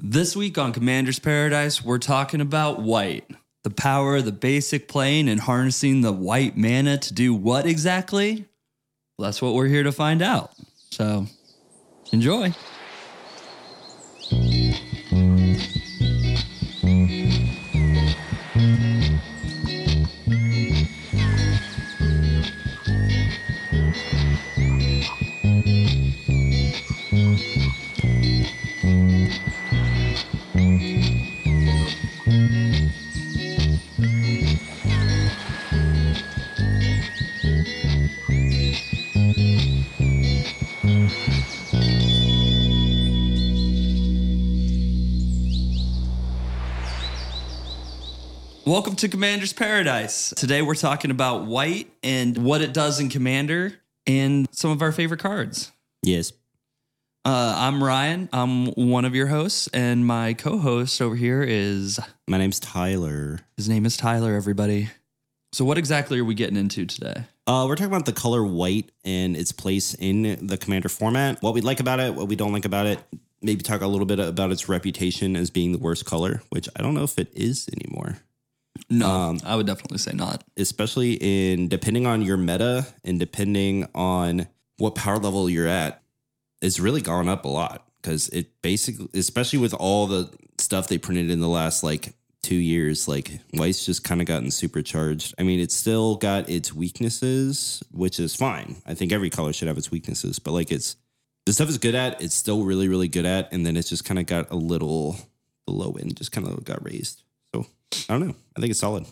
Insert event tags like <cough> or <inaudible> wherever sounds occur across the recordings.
This week on Commander's Paradise, we're talking about white. The power of the basic plane and harnessing the white mana to do what exactly? Well, that's what we're here to find out. So, enjoy. Welcome to Commander's Paradise. Today we're talking about white and what it does in Commander and some of our favorite cards. Yes. Uh, I'm Ryan. I'm one of your hosts, and my co-host over here is My name's Tyler. his name is Tyler. Everybody. So, what exactly are we getting into today? Uh, we're talking about the color white and its place in the commander format. What we like about it, what we don't like about it. Maybe talk a little bit about its reputation as being the worst color, which I don't know if it is anymore. No, Um, I would definitely say not. Especially in depending on your meta and depending on what power level you're at, it's really gone up a lot because it basically, especially with all the stuff they printed in the last like two years, like White's just kind of gotten supercharged. I mean, it's still got its weaknesses, which is fine. I think every color should have its weaknesses, but like it's the stuff is good at, it's still really, really good at, and then it's just kind of got a little the low end just kind of got raised. I don't know. I think it's solid.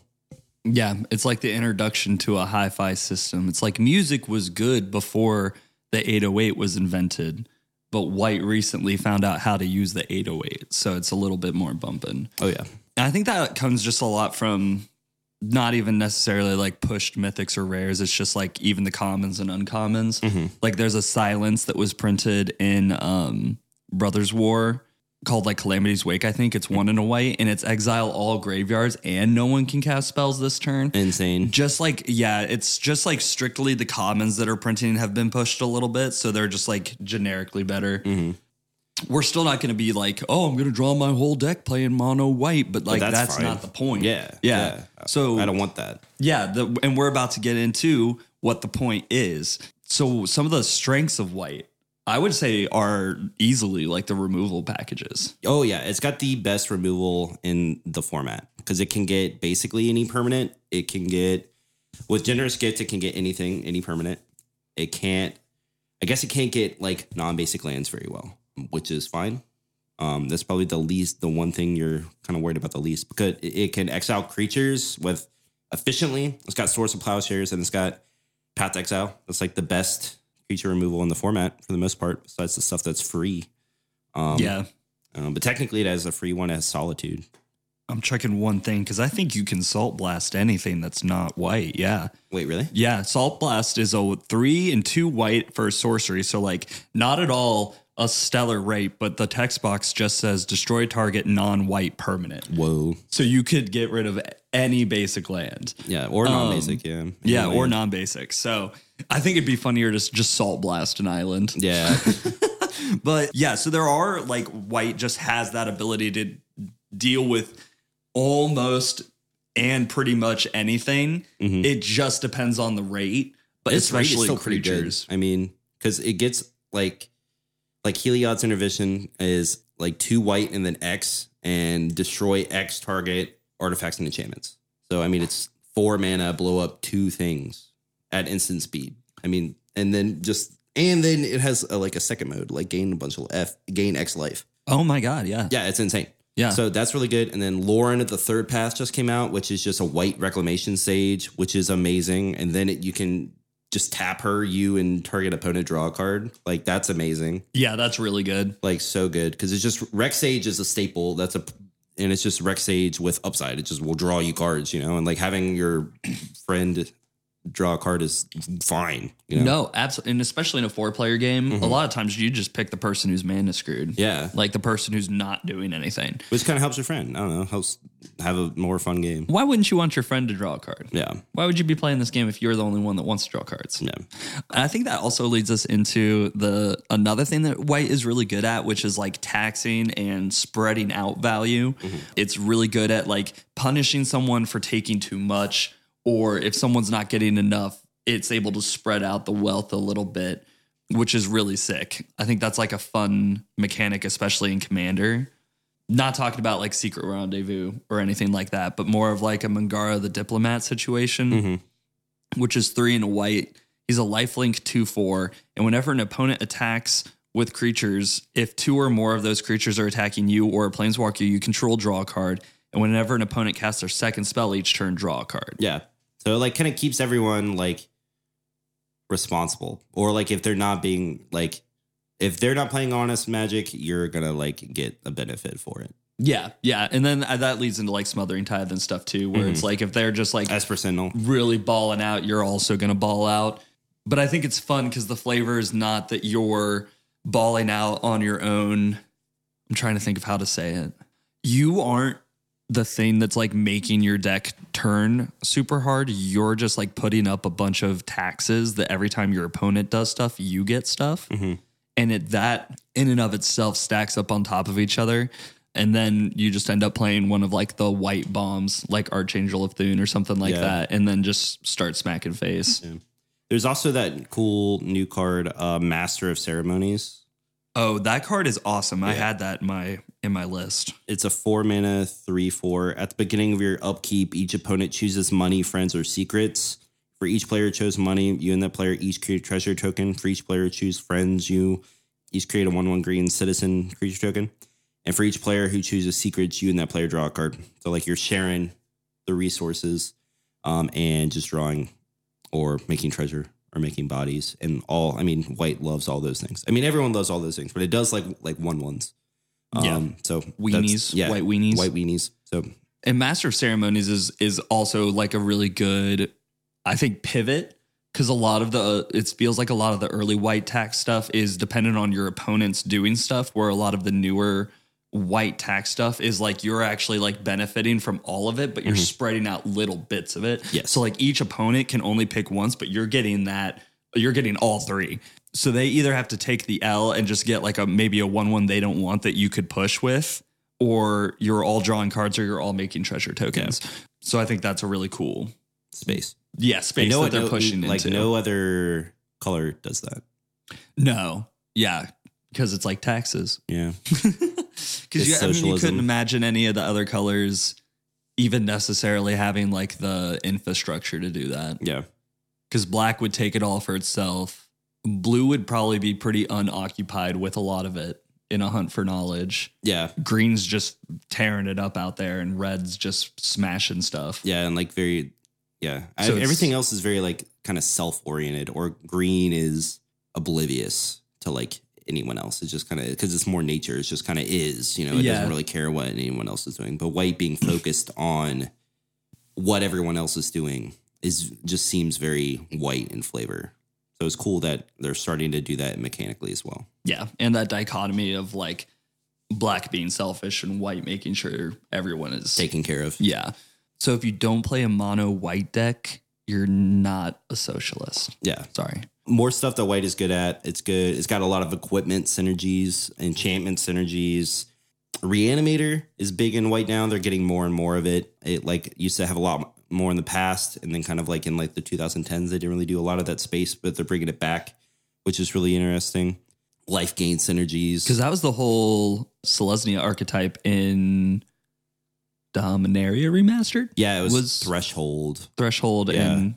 Yeah, it's like the introduction to a hi-fi system. It's like music was good before the 808 was invented, but White recently found out how to use the 808, so it's a little bit more bumping. Oh yeah. And I think that comes just a lot from not even necessarily like pushed mythics or rares. It's just like even the commons and uncommons. Mm-hmm. Like there's a silence that was printed in um, Brothers War called like Calamity's Wake, I think. It's one in a white and it's exile all graveyards and no one can cast spells this turn. Insane. Just like, yeah, it's just like strictly the commons that are printing have been pushed a little bit. So they're just like generically better. Mm-hmm. We're still not going to be like, oh, I'm going to draw my whole deck playing mono white, but like that's that's, not the point. Yeah. Yeah. So I don't want that. yeah, the, and we're about to get into what the point is. So some of the strengths of white, I would say, are easily like the removal packages. Oh yeah, it's got the best removal in the format because it can get basically any permanent. It can get with generous gift, it can get anything, any permanent. It can't. I guess it can't get like non-basic lands very well, which is fine. Um, that's probably the least, the one thing you're kind of worried about the least because it, it can exile creatures with efficiently. It's got Swords to Plowshares and it's got Path Exile. That's like the best creature removal in the format for the most part, besides the stuff that's free. Um, yeah. um, but technically, it has a free one as Solitude. I'm checking one thing because I think you can salt blast anything that's not white. Yeah. Wait, really? Yeah. Salt blast is a three and two white for sorcery. So, like, not at all a stellar rate, but the text box just says destroy target non white permanent. Whoa. So you could get rid of any basic land. Yeah, or non-basic. yeah. Um, Yeah, Anyway. or non-basic. So I think it'd be funnier to just salt blast an island. Yeah. <laughs> But yeah, so there are like white just has that ability to deal with almost and pretty much anything. Mhm. It just depends on the rate, but Its especially still creatures. I mean, because it gets like like Heliod's intervention is like two white and then X and destroy X target artifacts and enchantments. So I mean, it's four mana, blow up two things at instant speed. I mean, and then just and then it has a, like a second mode, like gain a bunch of F, gain X life. Oh my god, yeah. Yeah, it's insane. Yeah. So that's really good. And then Loran of the Third Path just came out, which is just a white reclamation sage, which is amazing. And then it, you can just tap her, you and target opponent draw a card. Like that's amazing. yeah, that's really good. Like so good because it's just Rex Sage is a staple. That's a and it's just Rex Sage with upside. It just will draw you cards, you know. And like having your friend draw a card is fine. You know? No, absolutely. And especially in a four player game, a lot of times you just pick the person who's mana screwed. Mm-hmm. Yeah. Like the person who's not doing anything. Which kind of helps your friend. I don't know, helps have a more fun game. Why wouldn't you want your friend to draw a card? Yeah. Why would you be playing this game if you're the only one that wants to draw cards? Yeah. I think that also leads us into the another thing that white is really good at, which is like taxing and spreading out value. It's really good at like punishing someone for taking too much, or if someone's not getting enough, it's able to spread out the wealth a little bit, which is really sick. I think that's like a fun mechanic, especially in Commander. Not talking about like Secret Rendezvous or anything like that, but more of like a Mangara the Diplomat situation mm-hmm. which is three and a white. He's a lifelink 2 4. And whenever an opponent attacks with creatures, if two or more of those creatures are attacking you or a planeswalker you control, draw a card. And whenever an opponent casts their second spell each turn, draw a card. Yeah. So it like kind of keeps everyone like responsible. Or like if they're not being like if they're not playing honest magic, you're gonna like get a benefit for it. Yeah, yeah. And then uh, that leads into like smothering tithe and stuff too, where it's like if they're just like Esper Sentinel. really balling out, you're also to ball out. But I think it's fun because the flavor is not that you're balling out on your own. I'm trying to think of how to say it. You aren't the thing that's like making your deck turn super hard. You're just like putting up a bunch of taxes that every time your opponent does stuff, you get stuff. And it that in and of itself stacks up on top of each other. And then you just end up playing one of like the white bombs, like Archangel of Thune or something like Yeah. that, and then just start smacking face. There's also that cool new card, uh, Master of Ceremonies. Oh, that card is awesome. I had that in my in my list. It's a four mana, three, four. At the beginning of your upkeep, each opponent chooses money, friends, or secrets. For each player chose money, you and that player each create a treasure token. For each player choose friends, you each create a one one green citizen creature token. And for each player who chooses secrets, you and that player draw a card. So like you're sharing the resources um, and just drawing or making treasure or making bodies and all. I mean, white loves all those things. I mean, everyone loves all those things, but it does like like one ones. Yeah. Um, so that's- Weenies, white weenies. white weenies. So And Master of Ceremonies is is also like a really good, I think, pivot because a lot of the it feels like a lot of the early white tax stuff is dependent on your opponents doing stuff, where a lot of the newer white tax stuff is like you're actually like benefiting from all of it, but you're mm-hmm. spreading out little bits of it. Yes. So like each opponent can only pick once, but you're getting that you're getting all three. So they either have to take the L and just get like a maybe a one one they don't want that you could push with, or you're all drawing cards or you're all making treasure tokens. So I think that's a really cool space. yeah space no, that they're no- pushing like into. no other color does that. no, yeah, because it's like taxes. Yeah. <laughs> Because It's I mean, you couldn't imagine any of the other colors even necessarily having like the infrastructure to do that. Yeah. Because black would take it all for itself. Blue would probably be pretty unoccupied with a lot of it in a hunt for knowledge. Yeah. Green's just tearing it up out there, and red's just smashing stuff. Yeah. And like very, yeah. So it's- everything else is very like kind of self oriented, or green is oblivious to like anyone else. It's just kind of because it's more nature. It's just kind of is, you know, it Yeah. doesn't really care what anyone else is doing. But white being focused on what everyone else is doing is just seems very white in flavor. So it's cool that they're starting to do that mechanically as well. Yeah. And that dichotomy of like black being selfish and white making sure everyone is Taken care of. Yeah. So if you don't play a mono white deck, you're not a socialist. Yeah. Sorry. more stuff that white is good at. It's good. It's got a lot of equipment synergies, enchantment synergies. Reanimator is big in white now. They're getting more and more of it. It like used to have a lot more in the past, and then kind of like in like the 2010s, they didn't really do a lot of that space, but they're bringing it back, which is really interesting. Life gain synergies. Because that was the whole Selesnya archetype in Dominaria remastered yeah, it was, was- threshold. threshold Yeah. and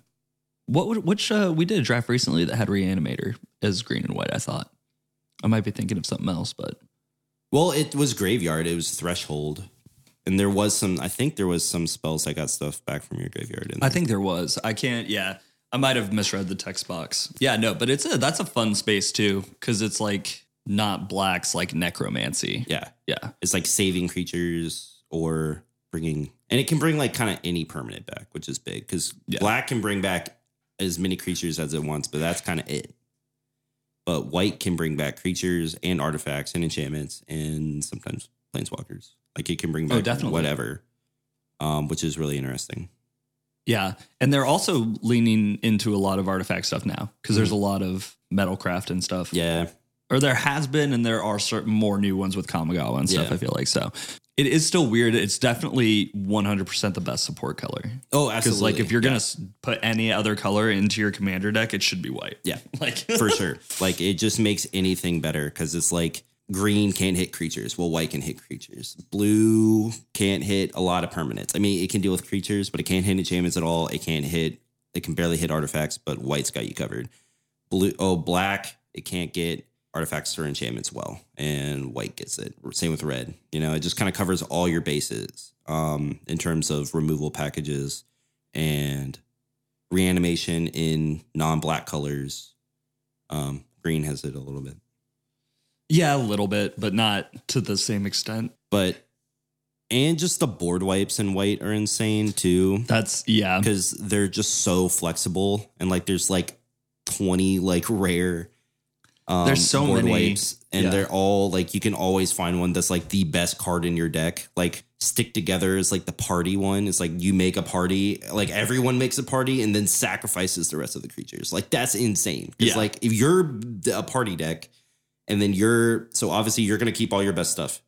what would which uh, we did a draft recently that had reanimator as green and white. I thought I might be thinking of something else, but Well, it was graveyard. It was threshold, and there was some. I think there was some spells that got stuff back from your graveyard. In I think there was. I can't. Yeah, I might have misread the text box. Yeah, no, but it's a that's a fun space too because it's like not blacks like necromancy. yeah. Yeah, it's like saving creatures or bringing and it can bring like kind of any permanent back which is big because Yeah. black can bring back as many creatures as it wants, but that's kind of it. But white can bring back creatures and artifacts and enchantments and sometimes planeswalkers. Like it can bring Oh, back definitely. whatever, um, which is really interesting. Yeah. And they're also leaning into a lot of artifact stuff now because there's a Mm-hmm. lot of metalcraft and stuff. Yeah, Or there has been, and there are certain more new ones with Kamigawa and stuff, Yeah. I feel like. So it is still weird. It's definitely 100% the best support color. Oh, Because, absolutely. like, if you're going to put any other color into your commander deck, it should be white. Yeah. <laughs> Like, for <laughs> sure. Like it just makes anything better because it's like green can't hit creatures. Well, white can hit creatures. Blue can't hit a lot of permanents. I mean, it can deal with creatures, but it can't hit enchantments at all. It can't hit. It can barely hit artifacts, but white's got you covered. Blue. Oh, black. It can't get artifacts or enchantments well, and white gets it. Same with red. You know, it just kind of covers all your bases um, in terms of removal packages and reanimation in non-black colors. Um, green has it a little bit, yeah, a little bit, but not to the same extent. but and just the board wipes in white are insane too That's, yeah. because they're just so flexible and like there's like twenty like rare. Um, There's so many- wipes, and yeah. they're all like you can always find one that's like the best card in your deck. Like stick together is like the party one. It's like you make a party, like everyone makes a party, and then sacrifices the rest of the creatures. Like that's insane. It's Yeah. like if you're a party deck, and then you're so obviously you're gonna keep all your best stuff,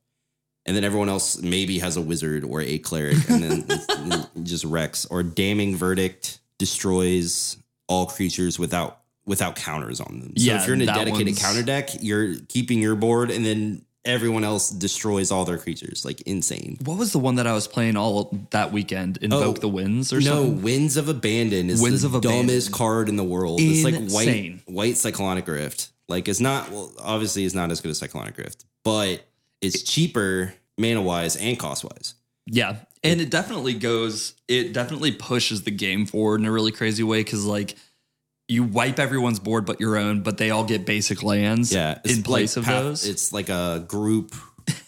and then everyone else maybe has a wizard or a cleric, and then <laughs> just wrecks. Or damning verdict destroys all creatures without without counters on them. So Yeah, if you're in a dedicated counter deck, you're keeping your board, and then everyone else destroys all their creatures. Like insane. What was the one that I was playing all that weekend? Invoke Oh, the Winds or no, something? Winds of Abandon is Winds the of Abandon. dumbest card in the world. It's like white white Cyclonic Rift. Like it's not well, obviously it's not as good as Cyclonic Rift, but it's cheaper mana wise and cost wise. Yeah. And it definitely goes, it definitely pushes the game forward in a really crazy way because, like, you wipe everyone's board but your own, but they all get basic lands Yeah, in place of path, those. It's like a group. <laughs>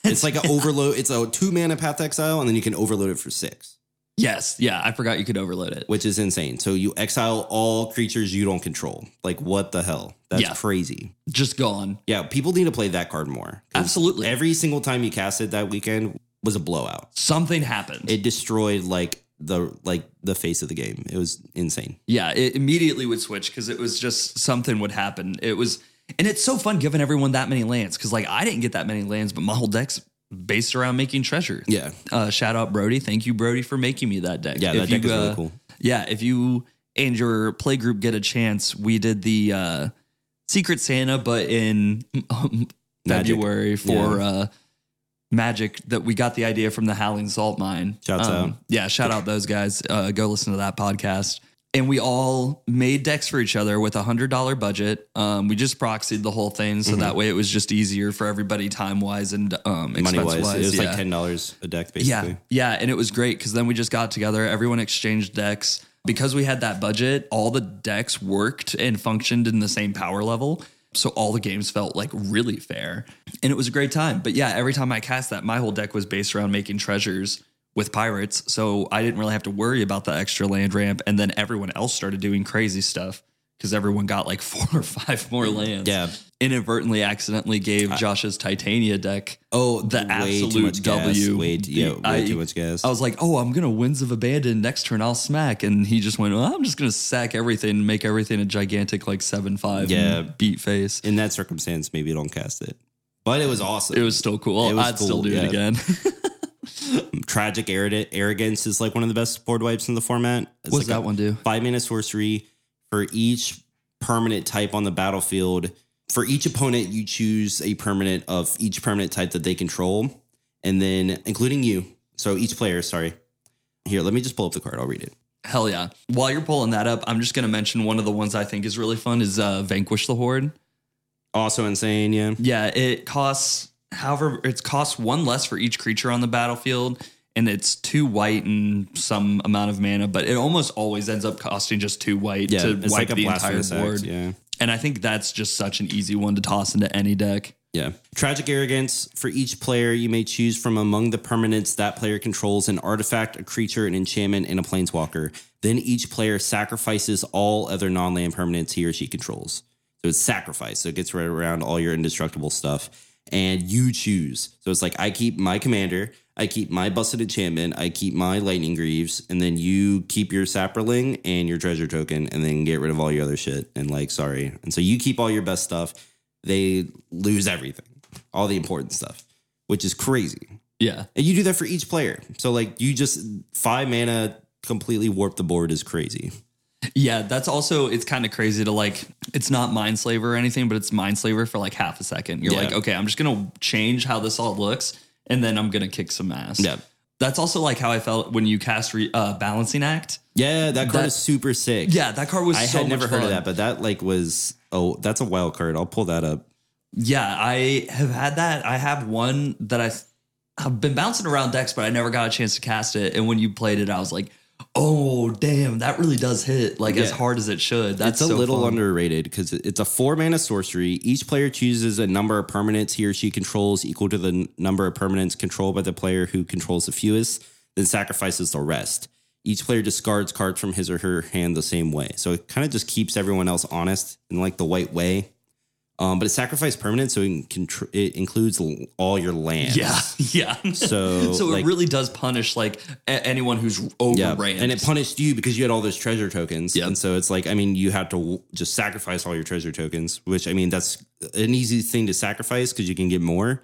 It's like an overload. It's a two mana path exile, and then you can overload it for six, yes. Yeah. I forgot you could overload it. which is insane. So you exile all creatures you don't control. Like what the hell? That's Yeah. crazy. Just gone. Yeah, people need to play that card more. Absolutely. Every single time you cast it that weekend was a blowout. Something happened. It destroyed like the like the face of the game. It was insane. yeah. It immediately would switch because it was just something would happen. It was, and it's so fun giving everyone that many lands because, like, I didn't get that many lands, but my whole deck's based around making treasure. Yeah. Uh, shout out Brody. Thank you, Brody, for making me that deck. Yeah, If that deck you, is really uh, cool. Yeah, if you and your play group get a chance, we did the uh, Secret Santa, but in <laughs> um, February for uh, Magic. That we got the idea from the Howling Salt Mine. Shouts Um, out. Yeah, shout out those guys. Uh, go listen to that podcast. And we all made decks for each other with a hundred dollar budget. Um, we just proxied the whole thing, so that way it was just easier for everybody time wise and um, Mm-hmm. Money wise, wise. it was yeah. like ten dollars a deck basically. Yeah, yeah, and it was great because then we just got together. Everyone exchanged decks because we had that budget. All the decks worked and functioned in the same power level, so all the games felt like really fair, and it was a great time. But yeah, every time I cast that, my whole deck was based around making treasures with pirates, so I didn't really have to worry about the extra land ramp. And then everyone else started doing crazy stuff because everyone got like <laughs> four or five more mm-hmm. lands. Yeah. inadvertently, accidentally gave Josh's Titania deck Oh, the absolute too W. Way, yeah, way I- too much gas. I was like, oh, I'm gonna Winds of Abandon next turn. I'll smack, and he just went, well, I'm just gonna sack everything make everything a gigantic like seven five. Yeah. beat face. In that circumstance, maybe don't cast it. But it was awesome. It was still cool. Was I'd still do yeah. it again. <laughs> <laughs> Tragic Arrogance is like one of the best board wipes in the format. It's What's like that one do? Five mana sorcery for each permanent type on the battlefield. For each opponent, you choose a permanent of each permanent type that they control, and then including you. So each player, sorry. Here, let me just pull up the card. I'll read it. Hell yeah! While you're pulling that up, I'm just gonna mention one of the ones I think is really fun is uh, Vanquish the Horde. Also insane, yeah. Yeah, it costs however it costs one less for each creature on the battlefield, and it's two white and some amount of mana, but it almost always ends up costing just two white Yeah, to wipe like a the entire board. act. Yeah. And I think that's just such an easy one to toss into any deck. Yeah. Tragic Arrogance. For each player, you may choose from among the permanents that player controls an artifact, a creature, an enchantment, and a planeswalker. Then each player sacrifices all other non land permanents he or she controls. So it's sacrifice. So it gets right around all your indestructible stuff. And you choose. So it's like I keep my commander, I keep my busted enchantment, I keep my lightning greaves, and then you keep your saproling and your treasure token, and then get rid of all your other shit. And like, sorry. And so you keep all your best stuff they lose everything, all the important stuff, which is crazy. Yeah. And you do that for each player. So like you just five mana completely warp the board is crazy. Yeah, that's also it's kind of crazy to like it's not Mindslaver or anything, but it's Mindslaver for like half a second. You're Yeah. like, okay, I'm just gonna change how this all looks, and then I'm gonna kick some ass. Yeah. That's also like how I felt when you cast re- uh, Balancing Act. Yeah, that card That- is super sick. Yeah, that card was I so had never much heard of fun. that, but that like was oh, that's a wild card. I'll pull that up. Yeah, I have had that. I have one that I I've been bouncing around decks, but I never got a chance to cast it. And when you played it, I was like, oh damn, that really does hit like as hard as it should. That's it's a so little fun. underrated because it's a four mana sorcery. Each player chooses a number of permanents he or she controls equal to the n- number of permanents controlled by the player who controls the fewest, then sacrifices the rest. Each player discards cards from his or her hand the same way. So it kind of just keeps everyone else honest in like the white way. Um, but it's sacrifice permanent, so it, contr- it includes l- all your lands. Yeah, <laughs> yeah. So, <laughs> so like- it really does punish like a- anyone who's Yeah, overran. and it punished you because you had all those treasure tokens. Yeah. And so it's like, I mean, you had to w- just sacrifice all your treasure tokens, which I mean, that's an easy thing to sacrifice because you can get more,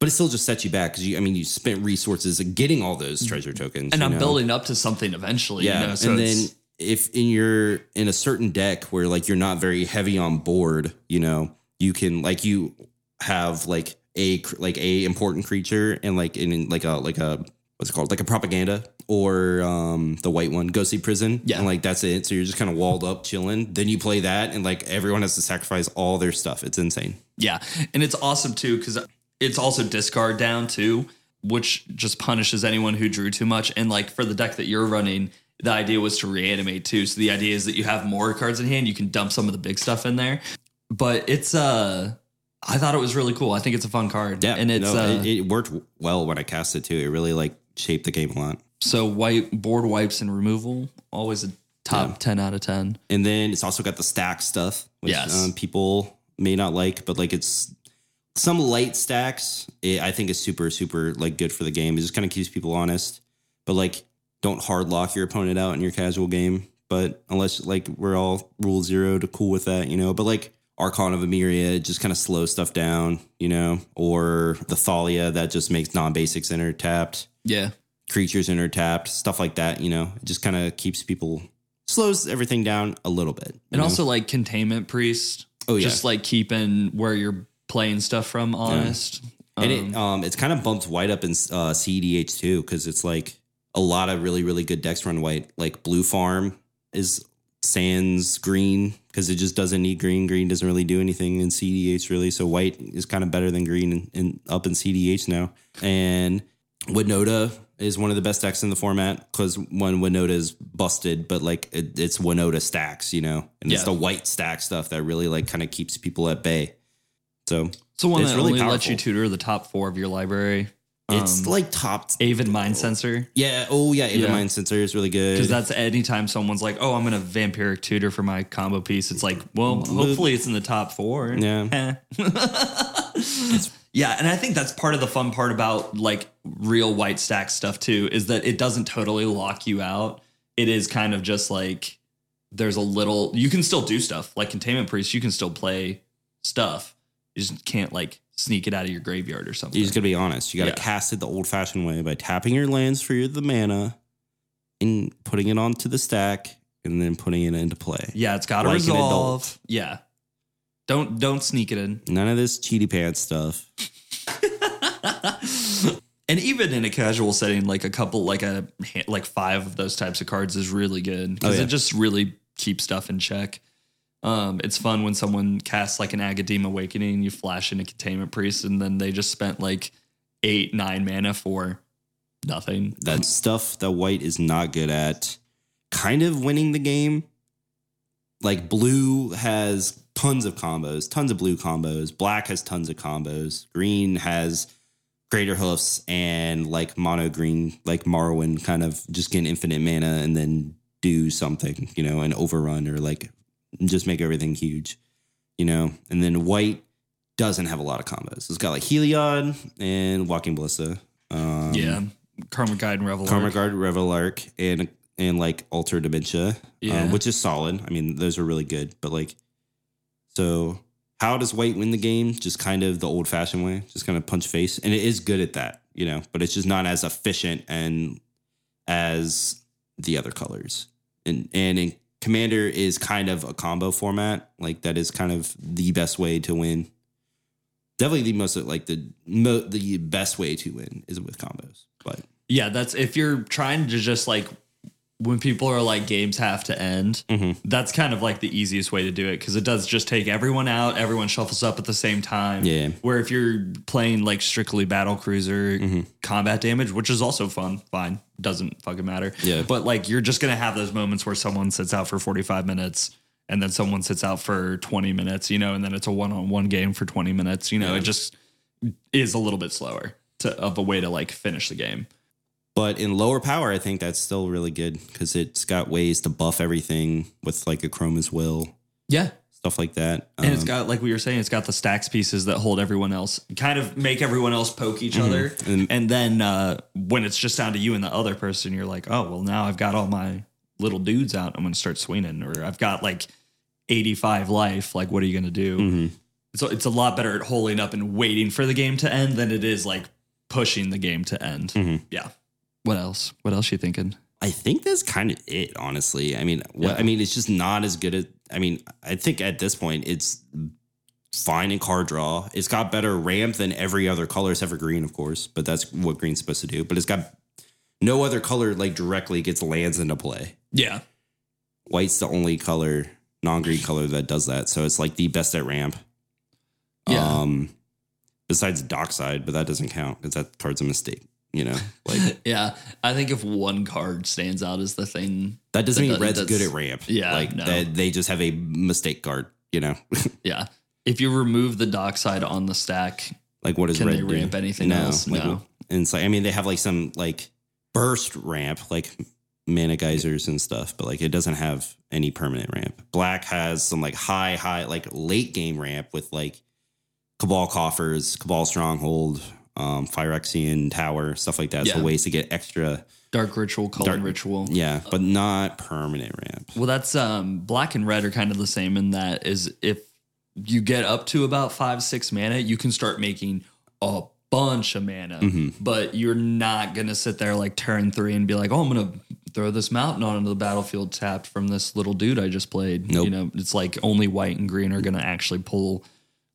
but it still just sets you back because you, I mean, you spent resources getting all those treasure tokens. and I'm know? building up to something eventually. Yeah. you know, so and then if in your, in a certain deck where like you're not very heavy on board, you know, you can like, you have like a, like a important creature and like in like a, like a, what's it called? Like a propaganda or um the white one, Ghostly Prison. Yeah. And like that's it. So you're just kind of walled up, chilling. Then you play that and like everyone has to sacrifice all their stuff. It's insane. Yeah. And it's awesome too because it's also discard down too, which just punishes anyone who drew too much. And like for the deck that you're running, the idea was to reanimate too. So the idea is that you have more cards in hand, you can dump some of the big stuff in there. But it's uh I thought it was really cool. I think it's a fun card. Yeah. And it's no, uh, it, it worked well when I cast it too. It really like shaped the game a lot. so white board wipes and removal, always a top Yeah. 10 out of 10. And then it's also got the stack stuff, which Yes. um, people may not like, but like it's some light stacks. It, I think is super, super like good for the game. It just kind of keeps people honest. But like, don't hard lock your opponent out in your casual game. But unless like we're all rule zero to cool with that, you know. But like Archon of Emeria just kind of slows stuff down, you know, or the Thalia that just makes non basics enter tapped Yeah. creatures enter tapped, stuff like that. You know, it just kind of keeps people slows everything down a little bit. And know? also like containment priest. Oh, yeah. Just like keeping where you're playing stuff from honest. and it um it's kind of bumped white up in uh, CDH too because it's like a lot of really really good decks run white. Like Blue Farm is sans green because it just doesn't need green. Green doesn't really do anything in CDH really. So white is kind of better than green in, in up in CDH now. And Winota is one of the best decks in the format because when Winota is busted, but like it, it's Winota stacks, you know, and it's the white stack stuff that really like kind of keeps people at bay. So It's the one that really only lets you tutor the top four of your library. It's Um, like top Aven Mindcensor. Yeah. Oh, yeah. Even Yeah. Mindcensor is really good. Because that's anytime someone's like, oh, I'm going to vampiric tutor for my combo piece. It's like, well, hopefully it's in the top four. Yeah. <laughs> yeah. And I think that's part of the fun part about like real white stack stuff too, is that it doesn't totally lock you out. It is kind of just like there's a little, you can still do stuff like Containment Priest, you can still play stuff. You just can't like sneak it out of your graveyard or something. you just got to be honest. You got to Yeah. cast it the old fashioned way by tapping your lands for your, the mana and putting it onto the stack and then putting it into play. Yeah, it's got to Like resolve. Yeah. Don't don't sneak it in. None of this cheaty pants stuff. <laughs> And even in a casual setting, like a couple, like a like five of those types of cards is really good because Oh, yeah. it just really keeps stuff in check. Um, it's fun when someone casts like an Agadeem Awakening, you flash in a Containment Priest, and then they just spent like eight, nine mana for nothing. That stuff that white is not good at. Kind of winning the game. Like blue has tons of combos, tons of blue combos. Black has tons of combos. Green has greater hoofs and like mono green, like Morrowind, kind of just get infinite mana and then do something, you know, an overrun or like just make everything huge, you know. And then white doesn't have a lot of combos. It's got like Heliod and Walking Ballista. Um, yeah. Karmic Guide and Revel. Karmic Guide, Reveillark, and and like Alter Dementia, Yeah. um, which is solid. I mean, those are really good. But like, so how does White win the game? Just kind of the old fashioned way, just kind of punch face, and it is good at that, you know. But it's just not as efficient and as the other colors. And and in Commander is kind of a combo format, like that is kind of the best way to win. Definitely the most like the mo- the best way to win is with combos, but. Yeah, that's if you're trying to just like when people are like games have to end, Mhm. that's kind of like the easiest way to do it because it does just take everyone out, everyone shuffles up at the same time. Yeah. Where if you're playing like strictly battle cruiser Mm-hmm. combat damage, which is also fun, fine, doesn't fucking matter. Yeah. But like you're just gonna have those moments where someone sits out for 45 minutes and then someone sits out for 20 minutes, you know, and then it's a one-on-one game for 20 minutes. You know, Yeah. it just is a little bit slower to, of a way to like finish the game. But in lower power, I think that's still really good because it's got ways to buff everything with like Akroma's Will, Yeah. stuff like that. And it's got, like we were saying, it's got the stacks pieces that hold everyone else, kind of make everyone else poke each other. Mm-hmm. And- And, then uh, when it's just down to you and the other person, you're like, oh, well, now I've got all my little dudes out. I'm going to start swinging. Or I've got like 85 life. Like, what are you going to do? mhm. So it's a lot better at holding up and waiting for the game to end than it is like pushing the game to end. Mhm. Yeah. What else? What else you thinking? I think that's kind of it, honestly. I mean, what, Yeah. I mean, it's just not as good as. I mean, I think at this point it's fine in card draw. It's got better ramp than every other color except for green, of course. But that's what green's supposed to do. But it's got no other color like directly gets lands into play. Yeah. White's the only color, non-green color that does that. So it's like the best at ramp. Yeah. Um, besides Dockside, but that doesn't count because that card's a mistake. You know, <laughs> like yeah. I think if one card stands out as the thing that doesn't mean Red's good at ramp. yeah, like no. that they just have a mistake card. You know, <laughs> Yeah. If you remove the Dockside on the stack, like what is Can Red they do? ramp anything else? like, No. And it's like I mean they have like some like burst ramp, like mana geysers and stuff, but like it doesn't have any permanent ramp. Black has some like high, high, like late game ramp with like Cabal coffers, Cabal stronghold, um, Phyrexian tower, stuff like that. So Yeah. ways to get extra, dark ritual, color Dark- ritual. yeah, but not permanent ramp. Well, that's um black and red are kind of the same in that is if you get up to about five, six mana, you can start making a bunch of mana. Mm-hmm. But you're not gonna sit there like turn three and be like, Oh, I'm gonna throw this mountain onto the battlefield tapped from this little dude I just played. Nope. You know, it's like only white and green are gonna actually pull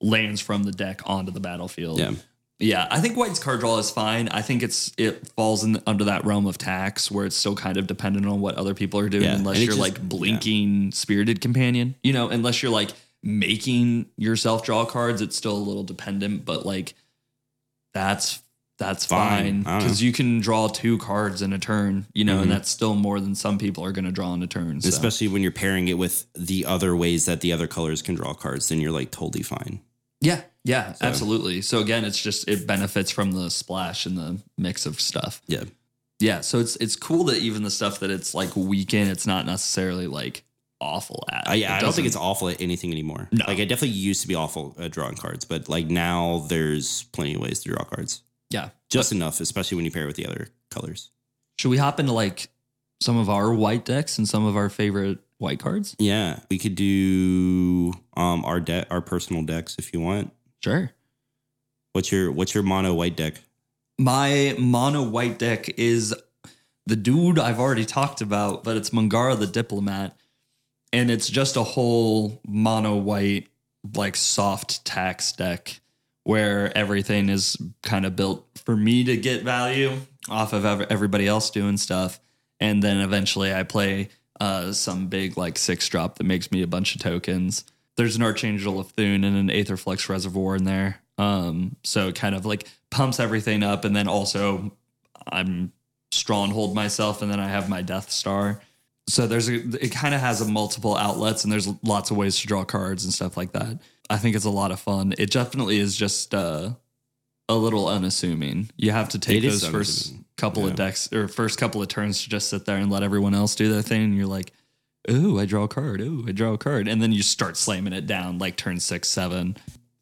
lands from the deck onto the battlefield. Yeah. Yeah, I think White's card draw is fine. I think it's it falls in under that realm of tax where it's still kind of dependent on what other people are doing, Yeah, unless you're just- like blinking spirited companion. You know, unless you're like making yourself draw cards, it's still a little dependent. But like that's that's Fine. fine I don't because you can draw two cards in a turn. You know, Mhm. and that's still more than some people are going to draw in a turn. So. Especially when you're pairing it with the other ways that the other colors can draw cards, then you're like totally fine. Yeah, yeah, absolutely. So again, it's just it benefits from the splash and the mix of stuff. Yeah. Yeah, so it's it's cool that even the stuff that it's like weak in, it's not necessarily like awful at. Uh, yeah, I don't think it's awful at anything anymore. No. Like, I definitely used to be awful at drawing cards, but like now there's plenty of ways to draw cards. Yeah. Just enough, especially when you pair it with the other colors. Should we hop into like some of our white decks and some of our favorite white cards? Yeah, we could do um our deck, our personal decks if you want. Sure. What's your what's your mono white deck? My mono white deck is the dude I've already talked about, but it's Mangara the Diplomat. And it's just a whole mono white, like soft tax deck where everything is kind of built for me to get value off of everybody else doing stuff. And then eventually I play uh, some big like six drop that makes me a bunch of tokens. There's an Archangel of Thune and an Aetherflux Reservoir in there. Um, so it kind of like pumps everything up. And then also I'm stronghold myself and then I have my Death Star. So there's a, it kind of has a multiple outlets and there's lots of ways to draw cards and stuff like that. I think it's a lot of fun. It definitely is just uh, a little unassuming. You have to take It is those first unassuming. couple of Yeah. decks or first couple of turns to just sit there and let everyone else do their thing. And you're like, ooh, I draw a card. Ooh, I draw a card. And then you start slamming it down like turn six, seven.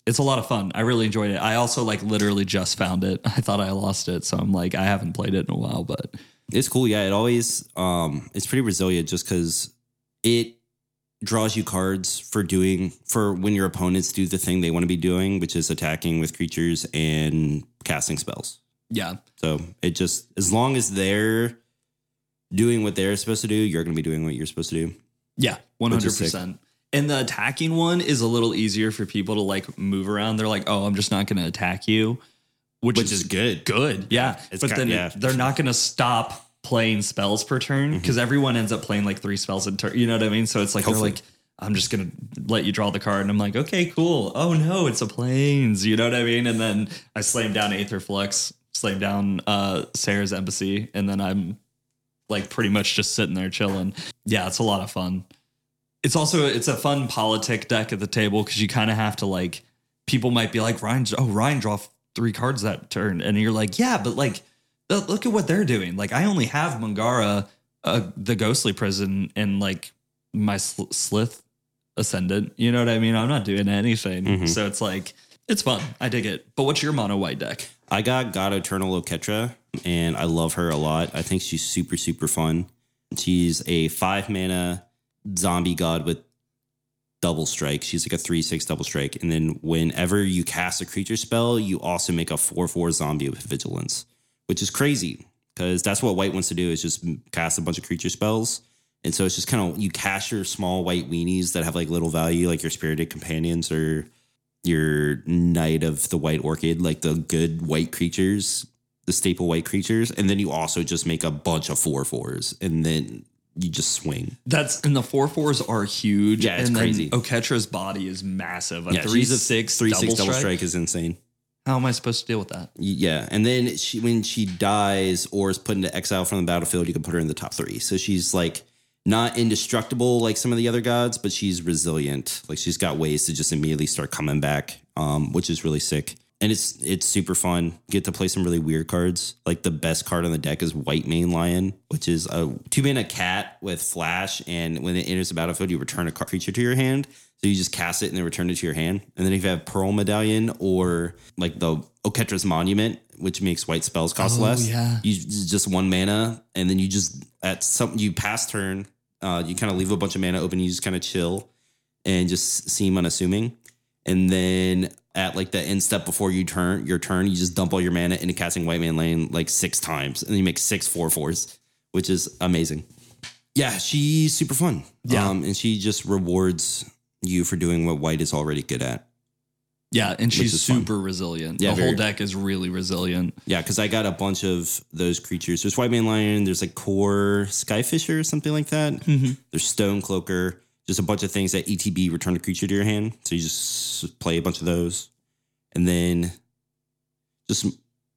It's a lot of fun. I really enjoyed it. I also like literally just found it. <laughs> I thought I lost it. So I'm like, I haven't played it in a while, but It's cool. Yeah, it always um it's pretty resilient just because it draws you cards for doing for when your opponents do the thing they want to be doing, which is attacking with creatures and casting spells. yeah. So it just as long as they're doing what they're supposed to do, you're going to be doing what you're supposed to do. Yeah, one hundred percent. And the attacking one is a little easier for people to like move around. They're like, "Oh, I'm just not going to attack you," which, Which is, is good. good. Yeah, It's but ki- then yeah. They're not going to stop playing spells per turn because everyone ends up playing like three spells in turn. You know what I mean? So it's like Hopefully. they're like, "I'm just to let you draw the card," and I'm like, "Okay, cool." Oh no, it's a planes. You know what I mean? And then I slam down Aetherflux, slam down uh, Serra's Emissary, and then I'm like pretty much just sitting there chilling. Yeah, it's a lot of fun. It's also it's a fun politic deck at the table because you kind of have to like people might be like Ryan oh Ryan draw three cards that turn and you're like yeah but like look at what they're doing. Like I only have Mangara uh, the ghostly prison and like my sl- slith ascendant. You know what I mean? I'm not doing anything. Mhm. so it's like it's fun. I dig it. But what's your mono white deck? I got God Eternal Oketra, and I love her a lot. I think she's super, super fun. She's a five mana zombie god with double strike. She's like a three six double strike, and then whenever you cast a creature spell, you also make a four four zombie with vigilance, which is crazy because that's what white wants to do is just cast a bunch of creature spells. And so it's just kind of you cast your small white weenies that have like little value, like your spirited companions or your knight of the white orchid, like the good white creatures, the staple white creatures, and then you also just make a bunch of four fours, and then you just swing. That's and the four fours are huge. Yeah, it's and crazy. Oketra's body is massive. A Yeah, three a six Three double six double strike. strike is insane. How am I supposed to deal with that? Yeah, and then she when she dies or is put into exile from the battlefield, you can put her in the top three. So she's like not indestructible like some of the other gods, but she's resilient. Like she's got ways to just immediately start coming back, um, which is really sick. And it's it's super fun. Get to play some really weird cards. Like the best card on the deck is White Mane Lion, which is a two mana cat with flash, and when it enters the battlefield, you return a creature to your hand. So you just cast it and then return it to your hand. And then if you have Pearl Medallion or like the Oketra's Monument, which makes white spells cost Oh, less, yeah. you just one mana, and then you just at some you pass turn, uh, you kind of leave a bunch of mana open. You just kind of chill and just seem unassuming. And then at like the end step before you turn your turn, you just dump all your mana into casting White Mane Lion like six times, and then you make six four fours, which is amazing. Yeah, she's super fun. Yeah. um, and she just rewards you for doing what White is already good at. Yeah, and she's is fun. super resilient. Yeah, the whole deck is really resilient. Yeah, because I got a bunch of those creatures. There's White Mane Lion, there's like Kor Skyfisher or something like that. Mm-hmm. There's Stone Cloaker, just a bunch of things that ETB return a creature to your hand. So you just play a bunch of those. And then just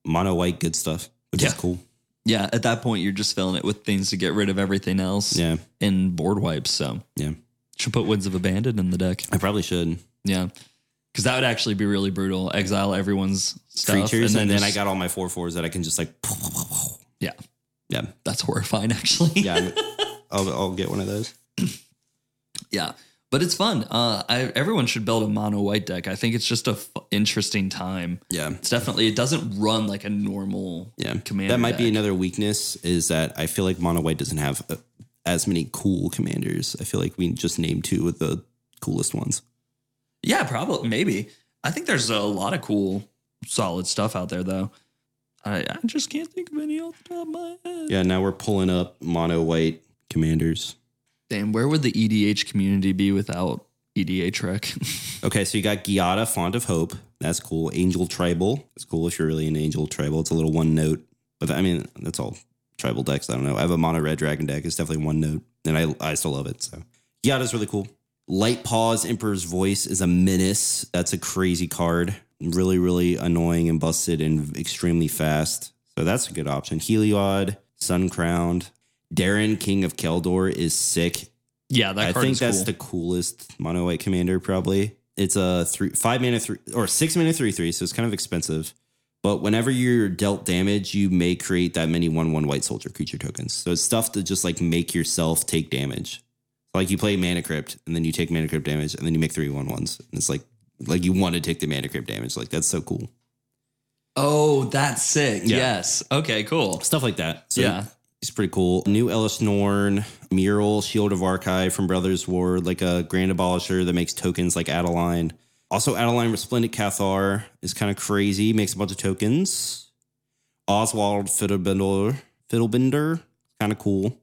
mono white good stuff, which is Yeah. cool. Yeah, at that point you're just filling it with things to get rid of everything else. Yeah. And board wipes. So Yeah. should put Winds of Abandon in the deck. I probably should. Yeah. Because that would actually be really brutal. Exile everyone's stuff. Creatures. And then, I just- got all my four fours that I can just like, Yeah. yeah. That's horrifying, <laughs> actually. Yeah. I'll, I'll get one of those. <clears throat> Yeah, but it's fun. Uh, I, everyone should build a mono white deck. I think it's just a f- interesting time. Yeah. It's definitely it doesn't run like a normal Yeah. commander. that might be another weakness is that I feel like mono white doesn't have uh, as many cool commanders. I feel like we just named two of the coolest ones. Yeah, probably maybe. I think there's a lot of cool, solid stuff out there though. I, I just can't think of any off the top of my head. Yeah, now we're pulling up mono white commanders. Damn, where would the EDH community be without EDHREC? <laughs> Okay, so you got Giada, Font of Hope. That's cool. Angel Tribal. It's cool if you're really an Angel Tribal. It's a little one note. But I mean, that's all tribal decks. I don't know. I have a mono red dragon deck. It's definitely one note, and I I still love it. So Giada's really cool. Light Paws, Emperor's Voice is a menace. That's a crazy card. Really, really annoying and busted and extremely fast. So that's a good option. Heliod, Sun Crowned. Darien, King of Kjeldor, is sick. Yeah, that I card think is that's cool. the coolest mono white commander, probably. It's a three five mana three or six mana three three, so it's kind of expensive. But whenever you're dealt damage, you may create that many one one white soldier creature tokens. So it's stuff to just like make yourself take damage. Like you play mana crypt and then you take mana crypt damage and then you make three one ones. And it's like like you want to take the mana crypt damage. Like that's so cool. oh, that's sick. Yeah. Yes. Okay, cool. Stuff like that. So Yeah. It's pretty cool. New Elesh Norn, Myrel, Shield of Argive from Brothers War, like a Grand Abolisher that makes tokens like Adeline. Also, Adeline Resplendent Cathar is kind of crazy, makes a bunch of tokens. Oswald Fiddlebinder, Fiddlebender, kind of cool.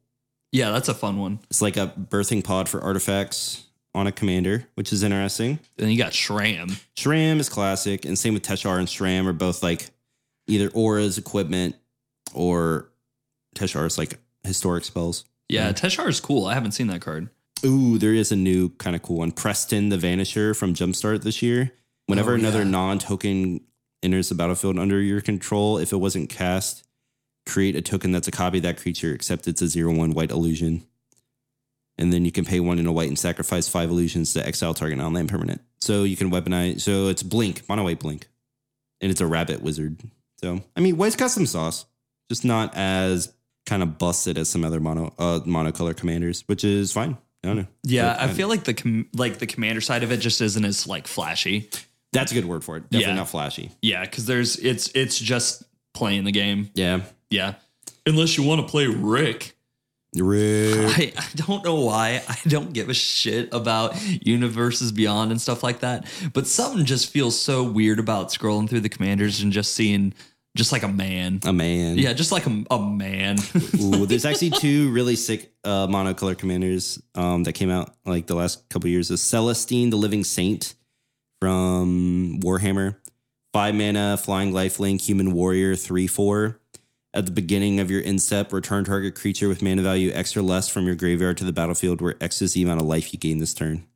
Yeah, that's a fun one. It's like a birthing pod for artifacts on a commander, which is interesting. Then you got Sram. Sram is classic, and same with Teshar and Shram are both like either auras, equipment, or Teshar is like historic spells. Yeah, mm-hmm. Teshar is cool. I haven't seen that card. Ooh, there is a new kind of cool one. Preston the Vanisher from Jumpstart this year. Whenever Oh, another yeah. non token enters the battlefield under your control, if it wasn't cast, create a token that's a copy of that creature, except it's a zero one white illusion. And then you can pay one in a white and sacrifice five illusions to exile target non land permanent. So you can weaponize. So it's Blink, mono white Blink. And it's a rabbit wizard. So, I mean, white's got some sauce, just not as kind of busted as some other mono uh, monocolor commanders, which is fine. I don't know. Yeah, I uh, feel like the com- like the commander side of it just isn't as like flashy. That's a good word for it. Definitely Yeah. not flashy. Yeah, because there's it's it's just playing the game. Yeah. Yeah, unless you want to play Rick. Rick. I, I don't know why I don't give a shit about universes beyond and stuff like that, but something just feels so weird about scrolling through the commanders and just seeing just like a man. A man. Yeah, just like a, a man. <laughs> Ooh, there's <laughs> actually two really sick uh, monocolor commanders um, that came out like the last couple years. Is Celestine, the Living Saint from Warhammer, five mana, flying lifelink, human warrior, three four. At the beginning of your end step, return target creature with mana value X or less from your graveyard to the battlefield, where X is the amount of life you gain this turn.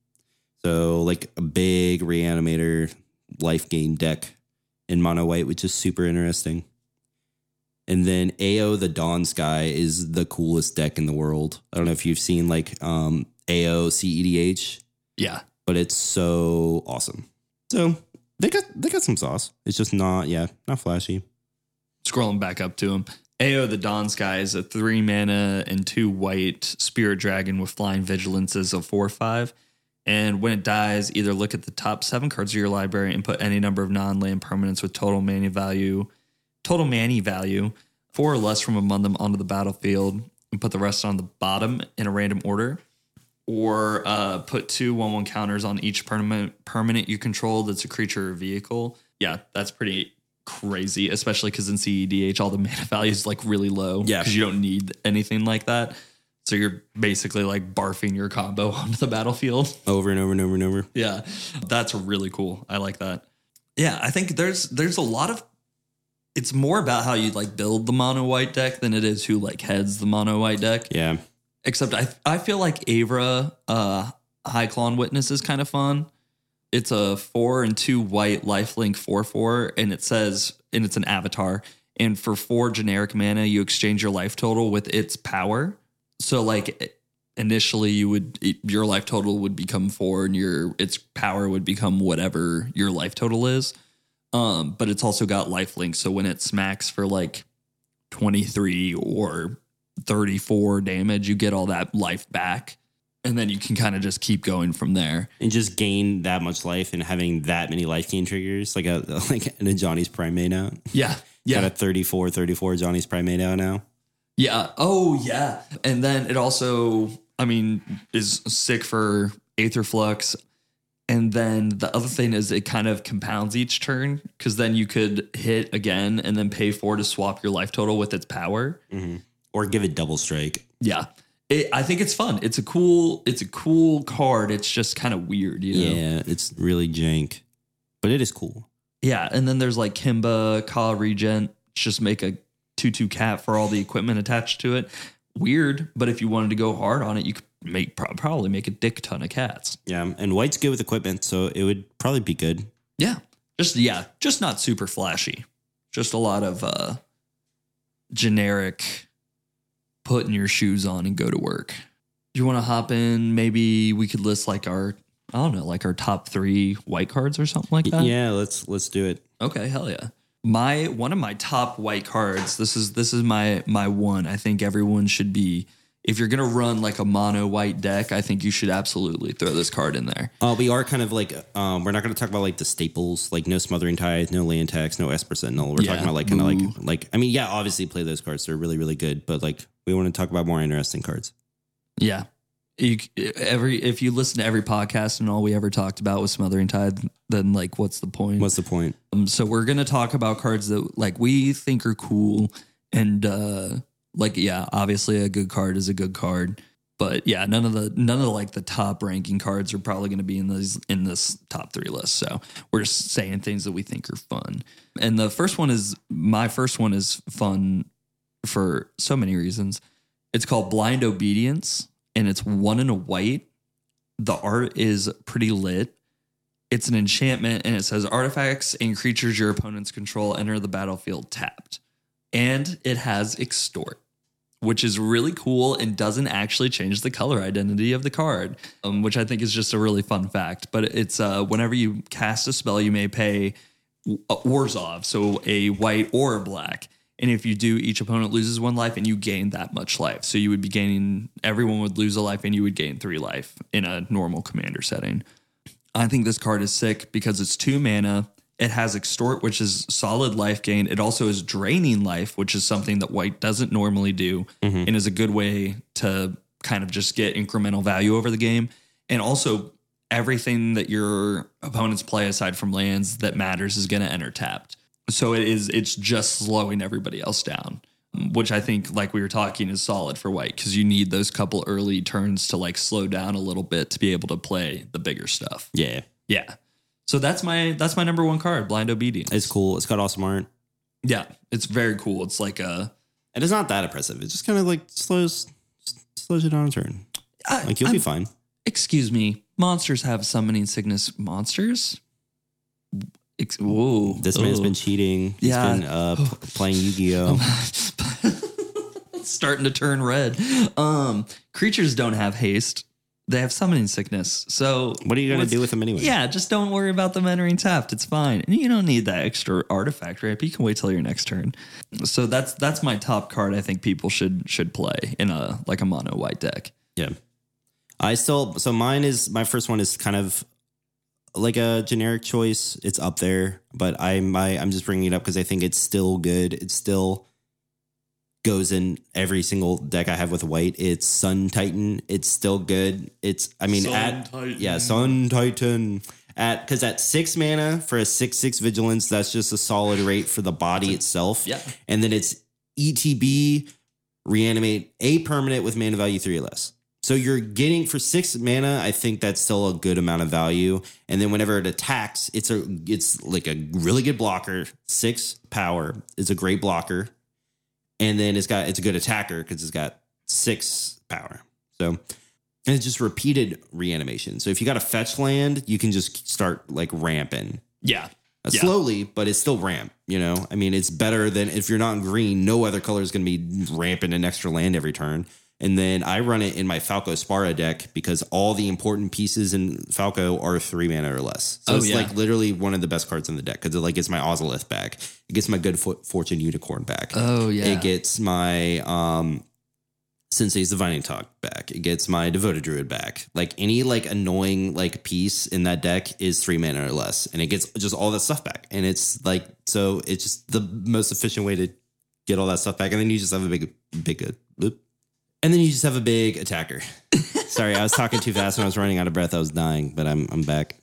So, like a big reanimator life gain deck in mono white, which is super interesting. And then AO the Dawn Sky is the coolest deck in the world. I don't know if you've seen like um AO CEDH, yeah, but it's so awesome. So they got they got some sauce. It's just not yeah, not flashy. scrolling back up to him. Ao the Dawn Sky is a three mana and two white spirit dragon with flying vigilance as a four five. And when it dies, either look at the top seven cards of your library and put any number of non-land permanents with total mana value, total mana value, four or less from among them onto the battlefield, and put the rest on the bottom in a random order. Or uh, put two one one counters on each permanent permanent you control that's a creature or vehicle. Yeah, that's pretty crazy, especially because in CEDH all the mana <laughs> value is like really low. Yeah. because you don't need anything like that. So you're basically like barfing your combo <laughs> onto the battlefield. Over and over and over and over. Yeah, that's really cool. I like that. Yeah, I think there's there's a lot of. It's more about how you like build the mono white deck than it is who like heads the mono white deck. Yeah. Except I I feel like Avra uh High Clone Witness is kind of fun. It's a four and two white lifelink four four, and it says and it's an avatar. And for four generic mana, you exchange your life total with its power. So like initially you would your life total would become four and your its power would become whatever your life total is. Um, but it's also got life link. So when it smacks for like 23 or 34 damage, you get all that life back. And then you can kind of just keep going from there. And just gain that much life and having that many life gain triggers, like a <laughs> like in Ajani's Pridemate out. Yeah. yeah Got a 34, 34 Johnny's Primate out now. Yeah. Oh, yeah. And then it also, I mean, is sick for Aetherflux. And then the other thing is it kind of compounds each turn because then you could hit again and then pay four to swap your life total with its power. Mm-hmm. Or give it double strike. Yeah. It, I think it's fun. It's a cool, it's a cool card. It's just kind of weird, you know? Yeah, it's really jank. But it is cool. Yeah, and then there's like Kemba, Kha Regent. Just make a two-two cat for all the equipment attached to it. Weird, but if you wanted to go hard on it, you could make pro- probably make a dick ton of cats. Yeah, and white's good with equipment, so it would probably be good. Yeah, just yeah, just not super flashy. Just a lot of uh generic putting your shoes on and go to work. Do you want to hop in? Maybe we could list like our I don't know, like our top three white cards or something like that. Yeah, let's let's do it. Okay, hell yeah. My one of my top white cards. This is this is my my one. I think everyone should be. If you're gonna run like a mono white deck, I think you should absolutely throw this card in there. Uh, we are kind of like um, we're not to talk about like the staples, like no smothering tithe, no land tax, no Esper Sentinel. We're Yeah. talking about like kind of like like I mean, yeah, obviously play those cards; they're really really good. But like we want to talk about more interesting cards. Yeah. You, every if you listen to every podcast and all we ever talked about was smothering tithe, then like what's the point? What's the point? Um, so we're gonna talk about cards that like we think are cool and uh like yeah, obviously a good card is a good card. But yeah, none of the none of the, like the top ranking cards are probably going to be in this in this top three list. So we're just saying things that we think are fun. And the first one is my first one is fun for so many reasons. It's called Blind Obedience, and it's one in a white. The art is pretty lit. It's an enchantment, and it says artifacts and creatures your opponents control enter the battlefield tapped. And it has extort, which is really cool and doesn't actually change the color identity of the card, um, which I think is just a really fun fact. But it's uh, whenever you cast a spell, you may pay uh, Orzhov, so a white or a black. And if you do, each opponent loses one life and you gain that much life. So you would be gaining, everyone would lose a life and you would gain three life in a normal commander setting. I think this card is sick because it's two mana. It has extort, which is solid life gain. It also is draining life, which is something that white doesn't normally do mm-hmm. and is a good way to kind of just get incremental value over the game. And also, everything that your opponents play aside from lands that matters is going to enter tapped. So it is it's just slowing everybody else down, which I think like we were talking is solid for white cuz you need those couple early turns to like slow down a little bit to be able to play the bigger stuff. Yeah, Yeah. So that's my that's my number one card, Blind Obedience. it's cool. It's got awesome art, yeah, it's very cool. It's like a and it's not that oppressive. It just kind of like slows slows you down a turn. I- Like you'll I'm- be fine. excuse me, monsters have summoning sickness monsters? Ex- Whoa. This man's Oh. been cheating. He's Yeah. been uh, p- playing Yu Gi Oh. <laughs> starting to turn red. Um, creatures don't have haste; they have summoning sickness. So What are you gonna do with them anyway? Yeah, just don't worry about them entering tapped. It's fine, and you don't need that extra artifact ramp. You can wait till your next turn. So that's that's my top card. I think people should should play in a like a mono white deck. Yeah. I still so mine is my first one is kind of like a generic choice. It's up there, but I'm I, I'm just bringing it up because I think it's still good. It still goes in every single deck I have with white. It's Sun Titan. It's still good. It's I mean Sun at Titan. yeah Sun Titan at because at six mana for a six six vigilance that's just a solid rate for the body itself. Yeah. and then it's ETB reanimate a permanent with mana value three or less. So you're getting for six mana, I think that's still a good amount of value. And then whenever it attacks, it's a it's like a really good blocker. Six power is a great blocker, and then it's got it's a good attacker because it's got six power. So and it's just repeated reanimation. So if you got a fetch land, you can just start like ramping. Yeah, Uh, Yeah. Slowly, but it's still ramp. You know, I mean, it's better than if you're not in green. No other color is going to be ramping an extra land every turn. And then I run it in my Falco Spara deck because all the important pieces in Falco are three mana or less. So Oh, it's yeah. like literally one of the best cards in the deck because it like gets my Ozolith back. It gets my Good Fo- Fortune Unicorn back. Oh yeah. It gets my um Sensei's Divining Top back. It gets my Devoted Druid back. Like any like annoying like piece in that deck is three mana or less, and it gets just all that stuff back. And it's like so it's just the most efficient way to get all that stuff back. And then you just have a big big uh. And then you just have a big attacker. Sorry, I was talking too fast when I was running out of breath. I was dying, but I'm I'm back.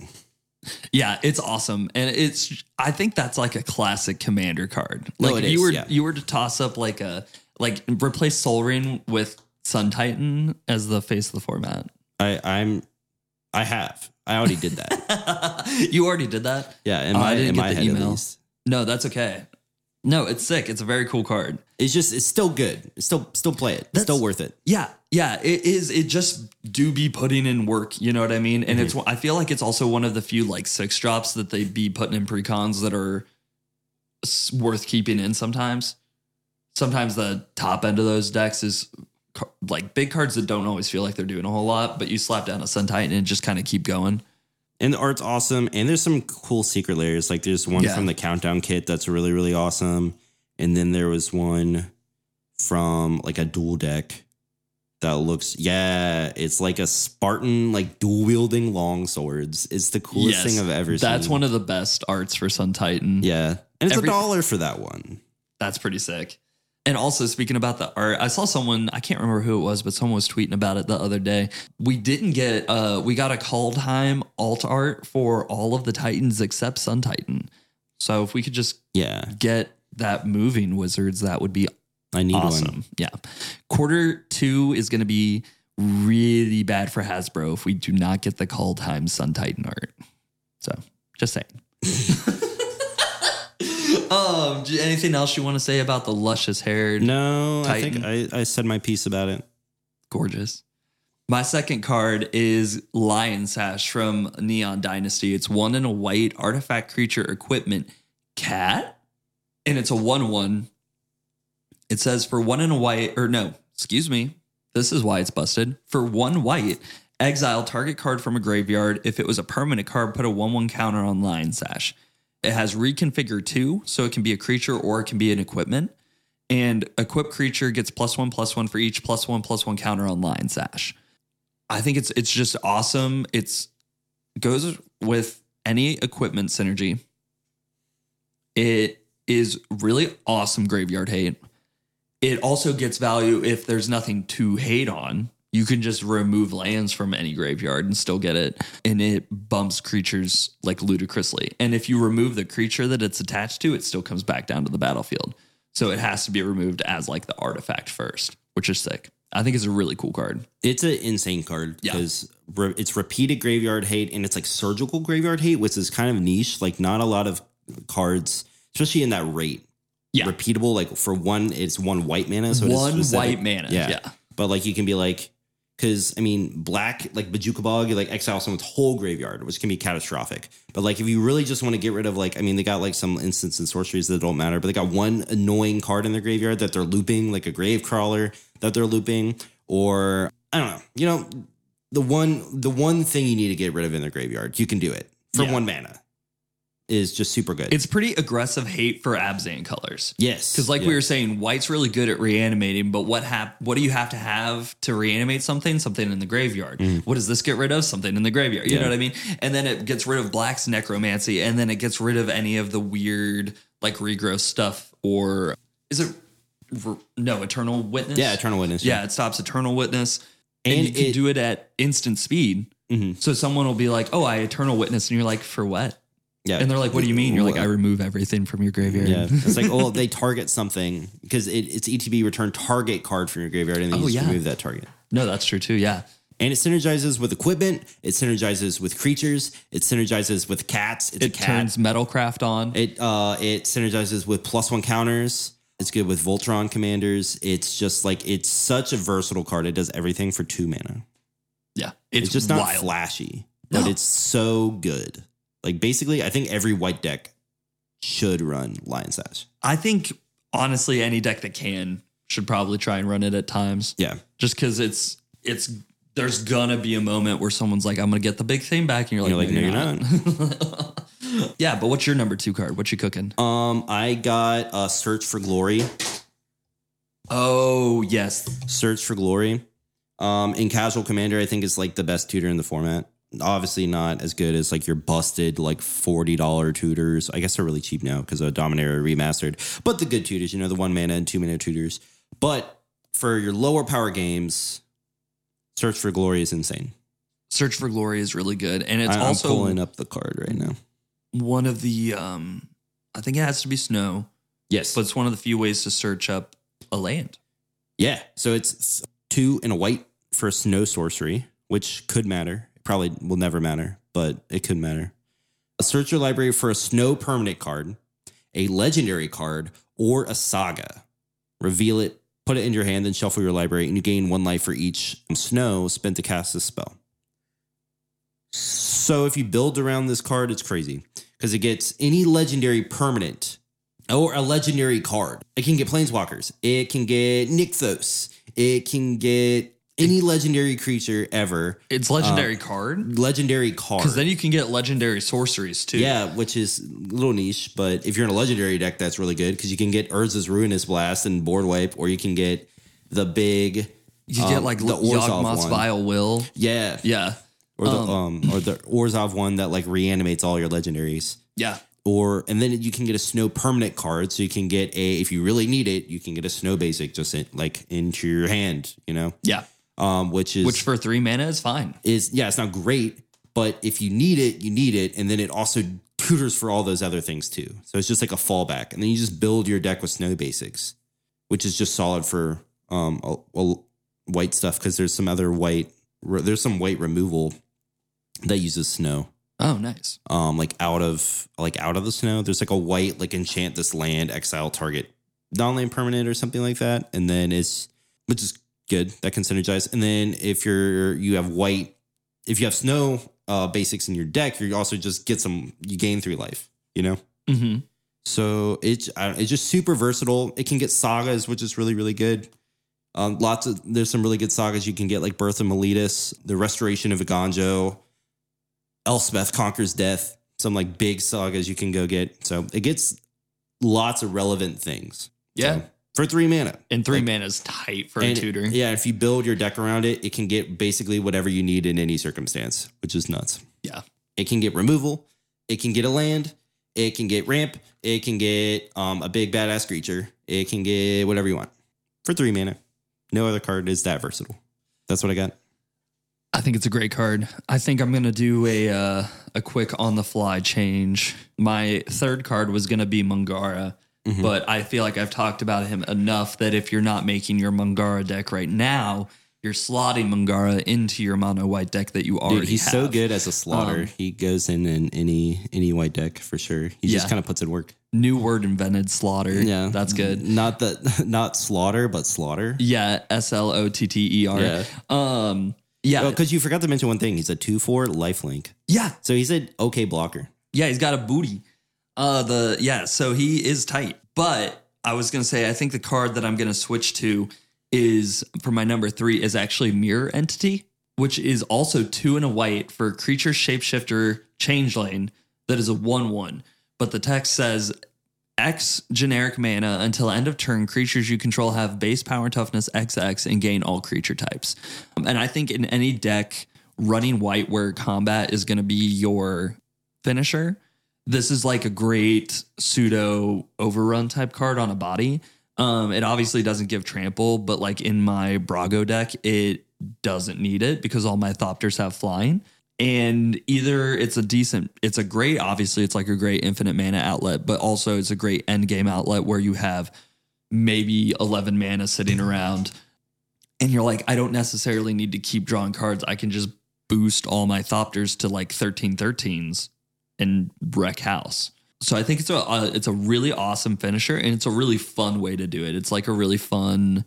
Yeah, it's awesome, and it's. I think that's like a classic commander card. No, Like it if you were yeah. you were to toss up like a like replace Sol Ring with Sun Titan as the face of the format. I I'm I have. I already did that. <laughs> you already did that. Yeah, in Oh, I didn't get my the head at email. No, that's okay. No, it's sick. It's a very cool card. It's just it's still good. It's still still play it. That's- still worth it. Yeah, yeah, it is. It just do be putting in work. You know what I mean? And mhm. it's. I feel like it's also one of the few like six drops that they be putting in precons that are worth keeping in. Sometimes, sometimes the top end of those decks is like big cards that don't always feel like they're doing a whole lot, but you slap down a Sun Titan and just kind of keep going. And the art's awesome. And there's some cool secret layers. Like there's one Yeah. from the countdown kit that's really, really awesome. And then there was one from like a dual deck that looks yeah, it's like a Spartan, like dual wielding long swords. It's the coolest thing I've ever seen. That's one of the best arts for Sun Titan. Yeah. And it's Every- a dollar for that one. That's pretty sick. And also speaking about the art, I saw someone, I can't remember who it was, but someone was tweeting about it the other day. We didn't get uh we got a Kaldheim alt art for all of the Titans except Sun Titan. So if we could just Yeah. get that moving wizards, that would be I need awesome. one. Yeah. Quarter two is gonna be really bad for Hasbro if we do not get the Kaldheim Sun Titan art. So just saying. <laughs> um, anything else you want to say about the luscious haired No, Titan. I think I, I said my piece about it. gorgeous. My second card is Lion Sash from Neon Dynasty. It's one in a white artifact creature equipment cat, and it's a one one. It says for one in a white, or no, excuse me. This is why it's busted. For one white, exile target card from a graveyard. If it was a permanent card, put a one one counter on Lion Sash. It has reconfigure two, so it can be a creature or it can be an equipment. And equipped creature gets plus one plus one for each plus one plus one counter on Lion Sash. I think it's it's just awesome. It's goes with any equipment synergy. It is really awesome graveyard hate. It also gets value if there's nothing to hate on. You can just remove lands from any graveyard and still get it. And it bumps creatures like ludicrously. And if you remove the creature that it's attached to, it still comes back down to the battlefield. So it has to be removed as like the artifact first, which is sick. I think it's a really cool card. It's an insane card Yeah. because re- it's repeated graveyard hate and it's like surgical graveyard hate, which is kind of niche. Like not a lot of cards, especially in that rate. Yeah. repeatable. Like for one, it's one white mana. So One white mana, Yeah. yeah. but like you can be like. Because I mean, black like Bojuka Bog, you like exile someone's whole graveyard, which can be catastrophic. But like, if you really just want to get rid of like, I mean, they got like some instants and sorceries that don't matter, but they got one annoying card in their graveyard that they're looping, like a gravecrawler that they're looping, or I don't know, you know, the one the one thing you need to get rid of in their graveyard, you can do it for Yeah. one mana. Is just super good. It's pretty aggressive hate for Abzan colors. yes, Because, like Yeah. we were saying, white's really good at reanimating, but what hap- What do you have to have to reanimate something? Something in the graveyard. What does this get rid of? Something in the graveyard. You Mm. Yeah. know what I mean? And then it gets rid of black's necromancy, and then it gets rid of any of the weird like regrowth stuff. Or is it no eternal witness? yeah, Eternal Witness. yeah. It stops eternal witness, and, And you can do it at instant speed. Mhm. So someone will be like, "Oh, I eternal witness," and you're like, "For what?" Yeah. And they're like, "What do you mean?" You're like, "I remove everything from your graveyard." Yeah, <laughs> it's like oh, they target something because it, it's ETB return target card from your graveyard, and then Oh, you just yeah. remove that target. no, that's true too. Yeah. And it synergizes with equipment. It synergizes with creatures. It synergizes with cats. It's a It cat. turns Metalcraft on. it uh, it synergizes with plus one counters. It's good with Voltron commanders. It's just like it's such a versatile card. It does everything for two mana. yeah, It's, it's, just not flashy, but No. it's so good. Like basically, I think every white deck should run Lion Sash. I think honestly, any deck that can should probably try and run it at times. Yeah. Just because it's it's there's gonna be a moment where someone's like, "I'm gonna get the big thing back," and you're like, You're like, "No, you're you're not." <laughs> yeah, but what's your number two card? What you cooking? Um, I got a Search for Glory. Oh yes, Search for Glory. Um, in Casual Commander, I think is like the best tutor in the format. Obviously, not as good as like your busted like forty dollar tutors. I guess they're really cheap now because of Dominaria remastered. But the good tutors, you know, the one mana and two mana tutors. But for your lower power games, Search for Glory is insane. Search for Glory is really good, and it's I, also pulling up the card right now. one of the. um I think it has to be snow, Yes, but it's one of the few ways to search up a land. Yeah. So it's two and a white for snow sorcery, which could matter. Probably will never matter, but it could matter. Search your library for a snow permanent card, a legendary card, or a saga. Reveal it, put it in your hand, then shuffle your library, and you gain one life for each snow spent to cast this spell. So if you build around this card, it's crazy because it gets any legendary permanent or a legendary card. It can get planeswalkers. It can get Nykthos. It can get any legendary creature ever. It's legendary card Legendary card. because then you can get legendary sorceries too. yeah, which is a little niche, but if you're in a legendary deck, that's really good because you can get Urza's Ruinous Blast and board wipe, or you can get the big. you get um, like the Yawgmoth's. Vile Will. Yeah, Yeah, or the um, or the Orzhov one that like reanimates all your legendaries. yeah, or and then you can get a snow permanent card so you can get a if you really need it you can get a snow basic just in, like into your hand you know yeah. Um which is Which for three mana is fine. is yeah it's not great but if you need it you need it. And then it also tutors for all those other things too. So it's just like a fallback. And then you just build your deck with snow basics which is just solid for um a, a white stuff. Because there's some other white there's some white removal that uses snow. Oh, nice. um like out of like out of the snow there's like a white like enchant this land exile target non-land permanent or something like that. And then it's which is good that can synergize and then if you're you have white if you have snow uh basics in your deck you also just get some you gain three life you know Mm-hmm. so it's it's just super versatile. It can get sagas, which is really really good. Um, lots of there's some really good sagas you can get, like Birth of Meletis, the Restoration of Eiganjo, Elspeth Conquers Death. Some like big sagas you can go get. So it gets lots of relevant things. Yeah. So, for three mana. And three mana is tight for a tutoring. Yeah, if you build your deck around it, it can get basically whatever you need in any circumstance, which is nuts. Yeah. It can get removal. It can get a land. It can get ramp. It can get um, a big badass creature. It can get whatever you want for three mana. No other card is that versatile. That's what I got. I think it's a great card. I think I'm gonna do a uh, a quick on the fly change. My third card was gonna be Mangara, Mm-hmm. but I feel like I've talked about him enough that if you're not making your Mangara deck right now, you're slotting Mangara into your mono white deck that you already Dude, he's have. so good as a slaughter. Um, he goes in in any any white deck for sure. He just kind of puts in work. New word invented, slaughter. Yeah, that's good. Not that <laughs> not slaughter, but slaughter. Yeah, S L O T T E R. Yeah. Um. Yeah. Because you forgot to mention one thing. He's a two four life link. Yeah. So he's an okay blocker. Yeah, he's got a booty. Uh the yeah, so he is tight. But I was gonna say I think the card that I'm gonna switch to is for my number three is actually Mirror Entity, which is also two and a white for creature shapeshifter changeling that is a one one. But the text says X generic mana until end of turn, creatures you control have base power toughness XX and gain all creature types. Um, and I think in any deck running white where combat is going to be your finisher, this is like a great pseudo overrun type card on a body. Um, it obviously doesn't give trample, but like in my Brago deck, it doesn't need it because all my Thopters have flying. And either it's a decent, it's a great, obviously, it's like a great infinite mana outlet, but also it's a great end game outlet where you have maybe 11 mana sitting around and you're like, I don't necessarily need to keep drawing cards. I can just boost all my Thopters to like 13 13s and wreck house. So I think it's a uh, it's a really awesome finisher and it's a really fun way to do it. It's like a really fun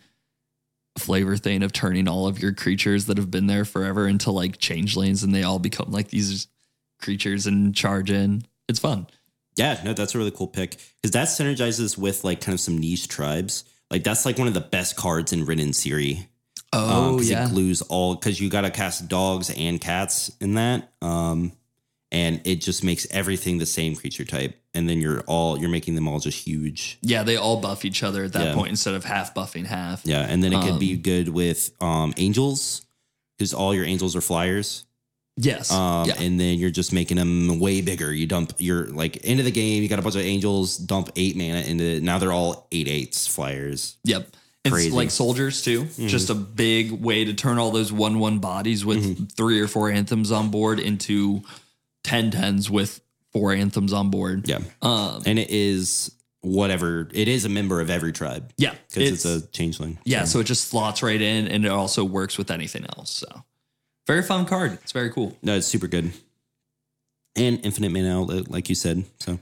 flavor thing of turning all of your creatures that have been there forever into like changelings and they all become like these creatures and charge in. It's fun. Yeah, no, that's a really cool pick because that synergizes with like kind of some niche tribes. Like that's like one of the best cards in and Siri. Oh Um, yeah. it glues all because you got to cast dogs and cats in that. Um, and it just makes everything the same creature type, and then you're all you're making them all just huge. yeah, they all buff each other at that Yeah. point instead of half buffing half. Yeah, and then it could be good with um angels because all your angels are flyers. Yes. Um, yeah. and then you're just making them way bigger. You dump your like into the game. You got a bunch of angels. Dump eight mana into it. Now they're all eight eights flyers. Yep. It's Crazy. like soldiers too. Just a big way to turn all those one one bodies with three or four anthems on board into 10 tens with four anthems on board. Yeah, Um and it is whatever. It is a member of every tribe yeah. because it's, a changeling. yeah, so it just slots right in and it also works with anything else. So very fun card. It's very cool. No, it's super good. And infinite mana outlet, like you said. So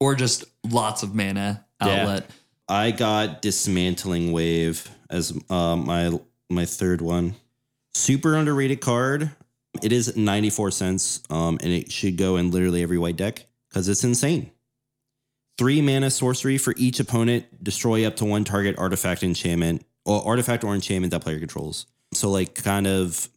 Or just lots of mana Yeah. outlet. I got dismantling wave as uh, my my third one. Super underrated card. It is 94 cents, um, and it should go in literally every white deck because it's insane. three mana sorcery for each opponent. Destroy up to one target artifact enchantment or artifact or enchantment that player controls. So like kind of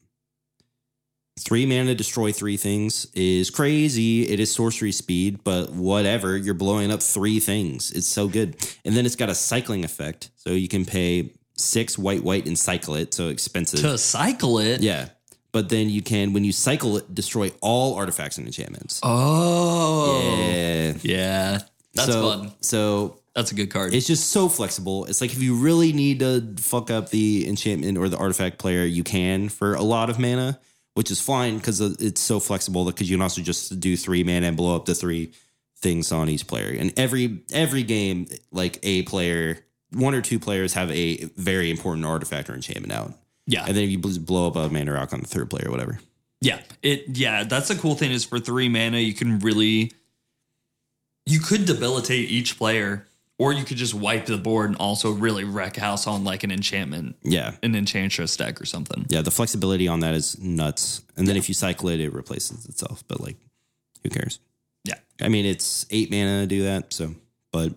three mana destroy three things is crazy. It is sorcery speed, but whatever. You're blowing up three things. It's so good. And then it's got a cycling effect. So you can pay six white, white and cycle it. So expensive. To cycle it. yeah. But then you can, when you cycle it, destroy all artifacts and enchantments. Oh. Yeah. Yeah. That's so, fun. So That's a good card. it's just so flexible. It's like if you really need to fuck up the enchantment or the artifact player, you can for a lot of mana, which is fine because it's so flexible. Because you can also just do three mana and blow up the three things on each player. And every every game, like a player, one or two players have a very important artifact or enchantment out. Yeah. And then if you blow up a mana rock on the third player, or whatever. Yeah, it yeah, that's the cool thing is for three mana you can really you could debilitate each player, or you could just wipe the board and also really wreck house on like an enchantment, Yeah. an enchantress deck or something. Yeah, the flexibility on that is nuts. And then if you cycle it, it replaces itself. But like, who cares? Yeah. I mean, it's eight mana to do that. So, but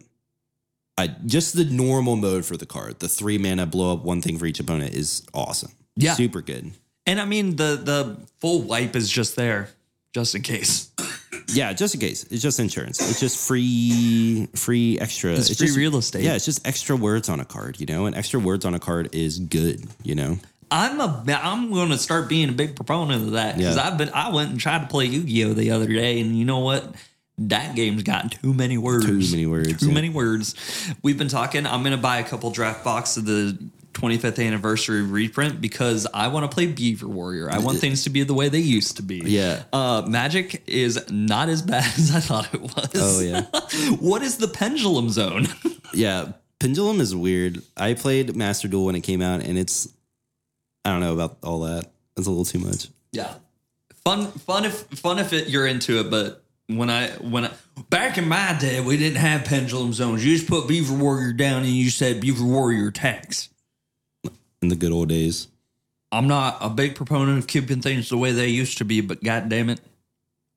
I just the normal mode for the card, the three mana blow up one thing for each opponent is awesome. Yeah. super good. And I mean the the full wipe is just there, just in case. <coughs> Yeah, just in case, it's just insurance. It's just free, free extra. It's free just, real estate. Yeah, it's just extra words on a card, you know, and extra words on a card is good, you know. I'm a I'm going to start being a big proponent of that because Yeah. I've been I went and tried to play Yu-Gi-Oh the other day, and you know what? That game's got too many words. Too many words, Too yeah. many words. We've been talking. I'm going to buy a couple draft box of the 25th anniversary reprint because I want to play Beaver Warrior. I want things to be the way they used to be. Yeah. Uh, Magic is not as bad <laughs> as I thought it was. Oh, yeah. <laughs> what is the pendulum zone? <laughs> Yeah, Pendulum is weird. I played Master Duel when it came out, and it's I don't know about all that. It's a little too much. Yeah, fun, fun if fun if it, you're into it. But when I when I, back in my day, we didn't have pendulum zones. You just put Beaver Warrior down and you said Beaver Warrior attacks. In the good old days. I'm not a big proponent of keeping things the way they used to be, but god damn it,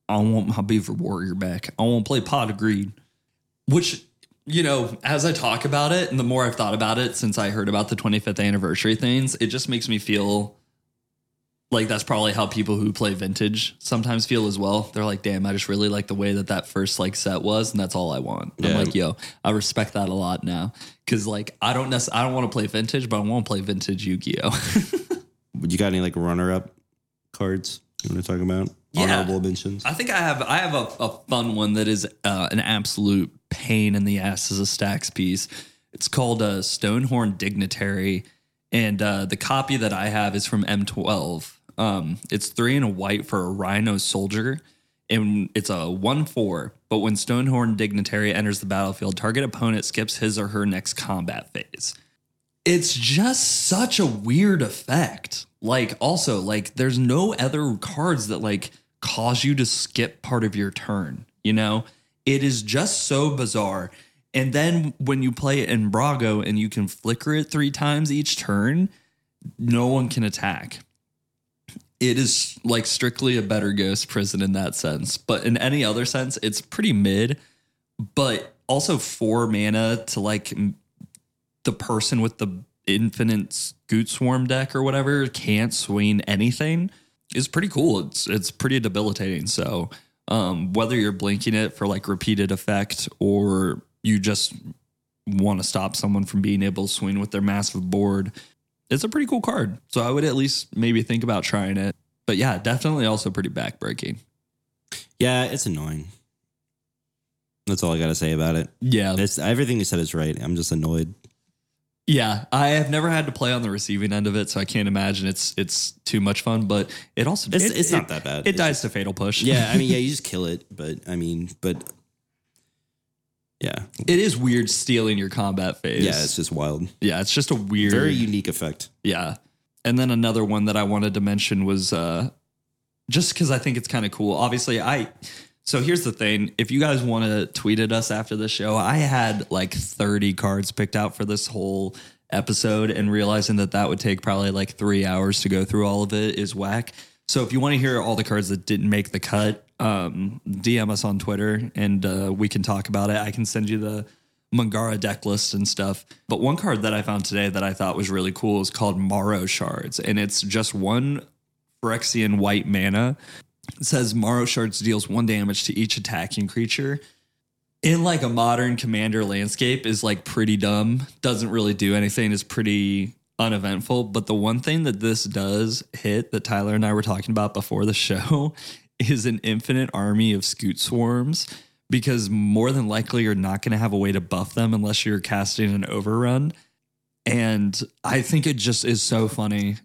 I want my Beaver Warrior back. I want to play Pot of Greed, which you know, as I talk about it, and the more I've thought about it since I heard about the 25th anniversary things, it just makes me feel like that's probably how people who play vintage sometimes feel as well. They're like, "Damn, I just really like the way that that first like set was, and that's all I want." And I'm like, "Yo, I respect that a lot now." Because like I don't necessarily, I don't want to play vintage, but I want to play vintage Yu-Gi-Oh. <laughs> You got any like runner up cards you want to talk about? Yeah. Honorable mentions. I think I have I have a, a fun one that is uh, an absolute pain in the ass as a stacks piece. It's called a Stonehorn Dignitary, and uh, the copy that I have is from M12. Um, it's three and a white for a Rhino Soldier, and it's a one four. But when Stonehorn Dignitary enters the battlefield, target opponent skips his or her next combat phase it's just such a weird effect. Like also like there's no other cards that like cause you to skip part of your turn, you know? It is just so bizarre. And then when you play it in Brago and you can flicker it 3 times each turn, no one can attack. It is like strictly a better ghost prison in that sense. But in any other sense, it's pretty mid, but also 4 mana to like the person with the infinite scute swarm deck or whatever can't swing anything is pretty cool. It's it's pretty debilitating. So um, whether you're blinking it for like repeated effect or you just want to stop someone from being able to swing with their massive board, it's a pretty cool card. So I would at least maybe think about trying it. But yeah, definitely also pretty backbreaking. yeah, it's annoying. That's all I got to say about it. Yeah. It's everything you said is right. I'm just annoyed. Yeah, I have never had to play on the receiving end of it, so I can't imagine it's it's too much fun. But it also It's, it- it's it- not that bad. It It's dies to fatal push. Yeah, I mean, yeah, <laughs> you just kill it, but I mean, but yeah, it is weird stealing your combat phase. yeah, it's just wild. yeah, it's just a weird. Very unique effect. yeah, and then another one that I wanted to mention was uh, just because I think it's kind of cool. Obviously, I. So here's the thing: if you guys want to tweet at us after the show, I had like 30 cards picked out for this whole episode, and realizing that that would take probably like three hours to go through all of it is whack. So if you want to hear all the cards that didn't make the cut, um, DM us on Twitter and uh, we can talk about it. I can send you the Mangara deck list and stuff. But one card that I found today that I thought was really cool is called Marrow Shards, and it's just one Phyrexian white mana. It says Marrow Shards deals one damage to each attacking creature. In like a modern commander landscape is like pretty dumb. Doesn't really do anything. Is pretty uneventful. But the one thing that this does hit that Tyler and I were talking about before the <laughs> show is an infinite army of scute swarms because more than likely you're not going to have a way to buff them unless you're casting an overrun. And I think it just is so funny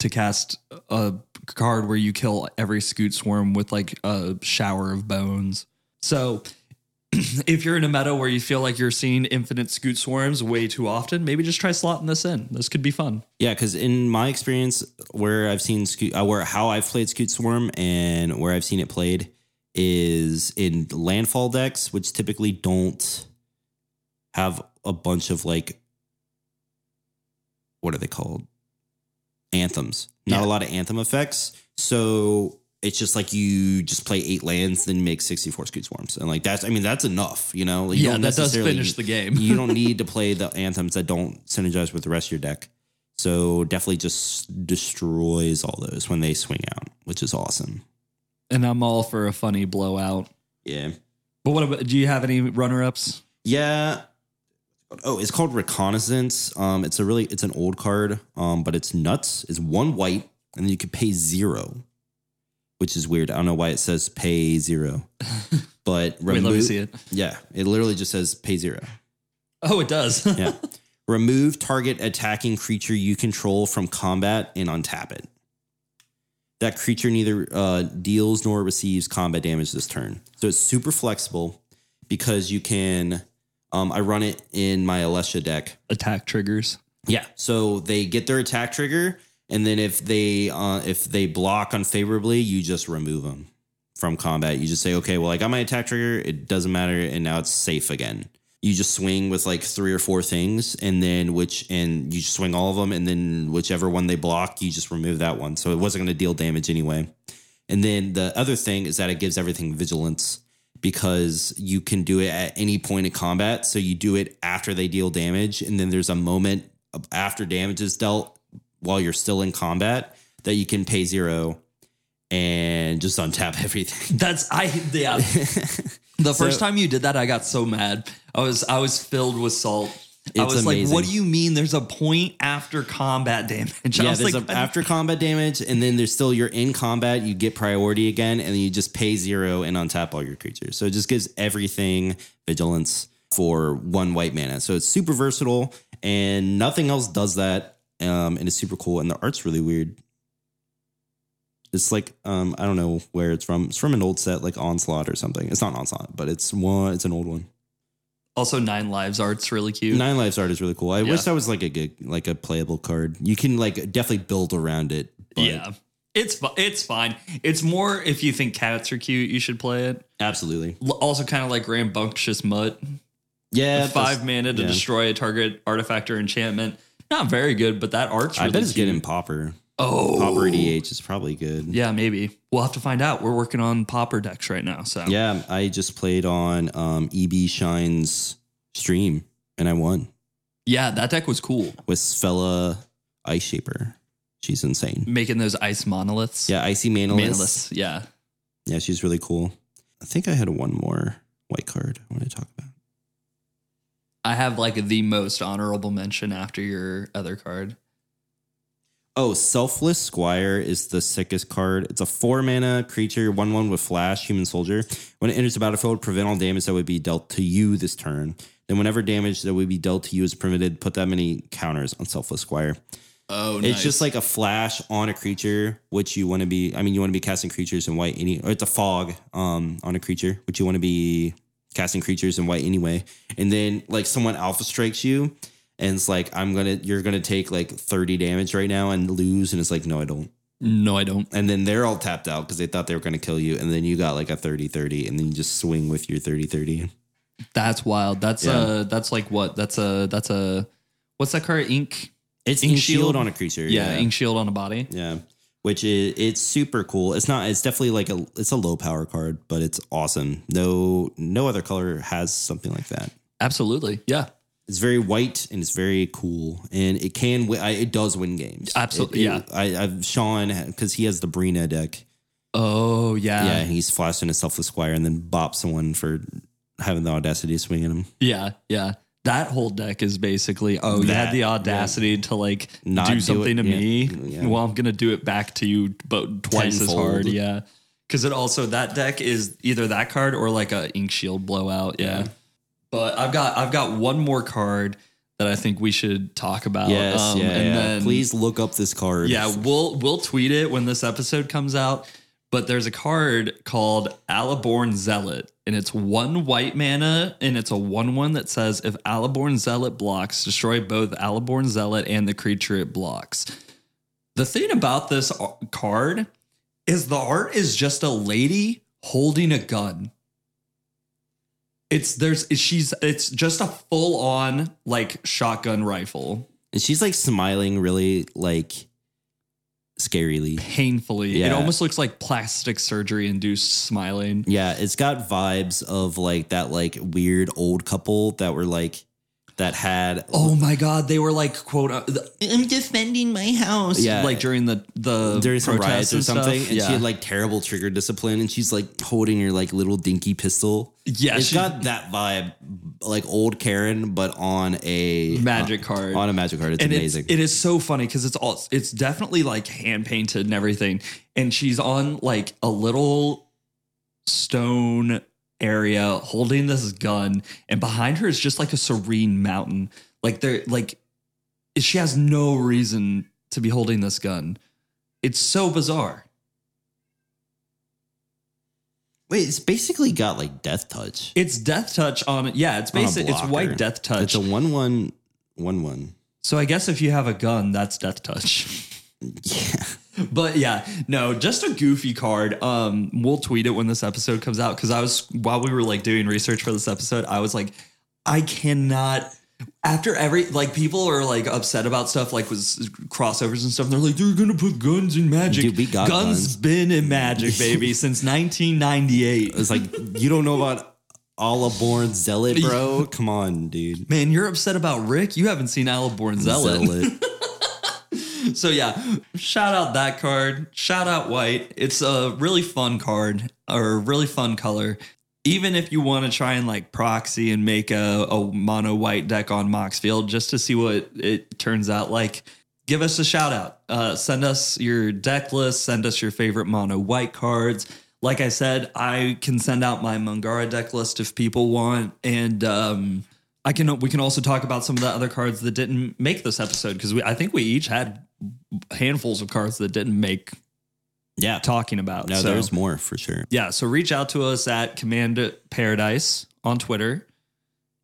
to cast a card where you kill every scute swarm with like a shower of bones. So <clears throat> if you're in a meta where you feel like you're seeing infinite scute swarms way too often, maybe just try slotting this in. This could be fun. Yeah, because in my experience, where I've seen Scute, uh, where how I've played Scute Swarm and where I've seen it played is in landfall decks, which typically don't have a bunch of like what are they called? Anthems. Not Yeah. a lot of anthem effects. So it's just like you just play eight lands, then make 64 Scute Swarms. And like that's I mean, that's enough, you know? Like, you yeah, don't that does finish the game. you <laughs> don't need to play the anthems that don't synergize with the rest of your deck. So definitely just destroys all those when they swing out, which is awesome. and I'm all for a funny blowout. Yeah. But what about do you have any runner ups? Yeah. Oh, it's called Reconnaissance. Um, it's a really it's an old card, um, but it's nuts. It's one white, and then you could pay zero, which is weird. I don't know why it says pay zero, <laughs> but Wait, let me see it. Yeah, it literally just says pay zero. Oh, it does. <laughs> Yeah. Remove target attacking creature you control from combat and untap it. That creature neither uh, deals nor receives combat damage this turn. So it's super flexible because you can. Um, I run it in my Alesha deck. Attack triggers. Yeah. So they get their attack trigger, and then if they uh, if they block unfavorably, you just remove them from combat. You just say, okay, well, I got my attack trigger. It doesn't matter, and now it's safe again. You just swing with like three or four things, and then which and you just swing all of them, and then whichever one they block, you just remove that one. So it wasn't going to deal damage anyway. And then the other thing is that it gives everything vigilance because you can do it at any point in combat. So you do it after they deal damage, and then there's a moment after damage is dealt while you're still in combat that you can pay zero and just untap <laughs> everything. That's I yeah. <laughs> The first time you did that, I got so mad. I was I was filled with salt. I was like, "What do you mean? There's a point after combat damage?" <laughs> I yeah, was there's like, a, after combat damage, and then there's still you're in combat, you get priority again, and then you just pay zero and untap all your creatures. So it just gives everything vigilance for one white mana. So it's super versatile, and nothing else does that. Um, and it's super cool, and the art's really weird. It's like um, I don't know where it's from. It's from an old set, like Onslaught or something. It's not Onslaught, but it's one. It's an old one. also nine lives art's really cute. Nine Lives art is really cool. I Yeah. wish that was like a good, like a playable card. You can like definitely build around it. but- yeah, it's it's fine. It's more if you think cats are cute, you should play it. absolutely. Also, kind of like rambunctious mutt. Yeah, five mana to yeah. destroy a target artifact or enchantment. Not very good, but that art's I bet it's cute. in Pauper. Oh, Pauper EDH is probably good. Yeah, maybe. We'll have to find out. We're working on pauper decks right now. So Yeah, I just played on um, EB Shine's stream and I won yeah, that deck was cool. with Svella Ice Shaper. She's insane. Making those ice monoliths. Yeah, Icy Manalus. Manaliths. Yeah. Yeah, she's really cool. I think I had one more white card I want to talk about. I have like the most honorable mention after your other card. Oh, Selfless Squire is the sickest card. It's a four mana creature, one one with flash, human soldier. When it enters the battlefield, prevent all damage that would be dealt to you this turn. Then, whenever damage that would be dealt to you is permitted, put that many counters on Selfless Squire. Oh, It's just like a flash on a creature, which you want to be. I mean, you want to be casting creatures in white, any, or it's a fog um, on a creature, which you want to be casting creatures in white anyway. And then, like, someone alpha strikes you, and it's like, I'm gonna, you're gonna take like 30 damage right now and lose, and it's like, no, I don't. no, I don't. And then they're all tapped out because they thought they were gonna kill you, and then you got like a 30 30, and then you just swing with your 30 30. That's wild. That's Yeah. uh that's like what? That's a that's a what's that card? Ink. It's Ink inkshield shield? on a creature. Yeah, ink shield on a body. Yeah. Which is it's super cool. It's not. It's definitely like a. It's a low power card, but it's awesome. No, no other color has something like that. Absolutely. Yeah. It's very white and it's very cool, and it can. I- It does win games. Absolutely, It- it- I, I've Sean because he has the Brina deck. Oh, yeah. yeah, Yeah. he's flashing a selfless squire and then bop someone for having the audacity to swing at him. Yeah. Yeah. That whole deck is basically, oh, you That, had the audacity to like Not do do something it, to yeah, me. yeah. Well, I'm going to do it back to you, but twice as hard. Yeah. Cause it also, that deck is either that card or like a inkshield blowout. Yeah. But I've got, I've got one more card that I think we should talk about. Yes, Um, yeah, and yeah. Please look up this card. Yeah, we'll we'll tweet it when this episode comes out. But there's a card called Alaborn Zealot, and it's one white mana, and it's a one one that says if Alaborn Zealot blocks, destroy both Alaborn Zealot and the creature it blocks. The thing about this card is the art is just a lady holding a gun. It's there's she's it's just a full on like shotgun rifle. and she's like smiling really like scarily. painfully. It almost looks like plastic surgery induced smiling. Yeah, it's got vibes of like that like weird old couple that were like that had Oh my god, they were like quote uh, the- I'm defending my house. Yeah. Like during the the during some riots or something, and yeah. she had like terrible trigger discipline, and she's like holding her like little dinky pistol. yeah, it's she- got that vibe, like old Karen, but on a magic card. on a magic card. It's and amazing. It's, it is so funny because it's all it's definitely like hand painted and everything. And she's on like a little stone area holding this gun, and behind her is just like a serene mountain. Like there, like she has no reason to be holding this gun. It's so bizarre. Wait, it's basically got like death touch. It's death touch on. Yeah, it's basically. It's white death touch. It's a one one one one. so I guess if you have a gun, that's death touch. <laughs> Yeah. <laughs> But yeah, no, just a goofy card. Um, we'll tweet it when this episode comes out because I was while we were like doing research for this episode, I was like, I cannot. After every like people are like upset about stuff like with crossovers and stuff, and they're like they're gonna put guns in Magic. Dude, we got guns. been in Magic, baby, <laughs> since 1998. It's like you don't know about Alaborn Zealot, <laughs> bro. Come on, dude. Man, you're upset about Rick. You haven't seen Alaborn Zealot. Zealot. So yeah, shout out that card. Shout out white. It's a really fun card or a really fun color. Even if you want to try and like proxy and make a, a mono white deck on Moxfield just to see what it turns out like, give us a shout out. Uh, send us your deck list. Send us your favorite mono white cards. Like I said, I can send out my Mangara deck list if people want, and um, I can. We can also talk about some of the other cards that didn't make this episode because I think we each had handfuls of cards that didn't make Yeah. talking about. No, So, there's more for sure. yeah. So reach out to us at Command Paradise on Twitter.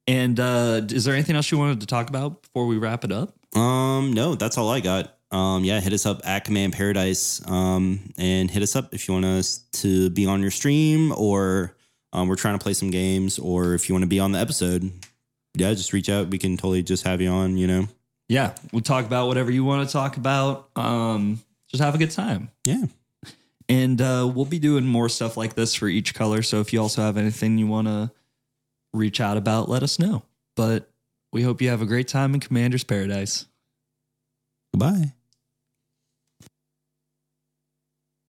And uh, is there anything else you wanted to talk about before we wrap it up? Um, no, that's all I got. Um, yeah, hit us up at Command Paradise. Um, and hit us up if you want us to be on your stream or um, we're trying to play some games or if you want to be on the episode. Yeah, just reach out. We can totally just have you on, you know. Yeah, we'll talk about whatever you want to talk about. Um, just have a good time. Yeah. And uh, we'll be doing more stuff like this for each color. So if you also have anything you want to reach out about, let us know. But we hope you have a great time in Commander's Paradise. Goodbye.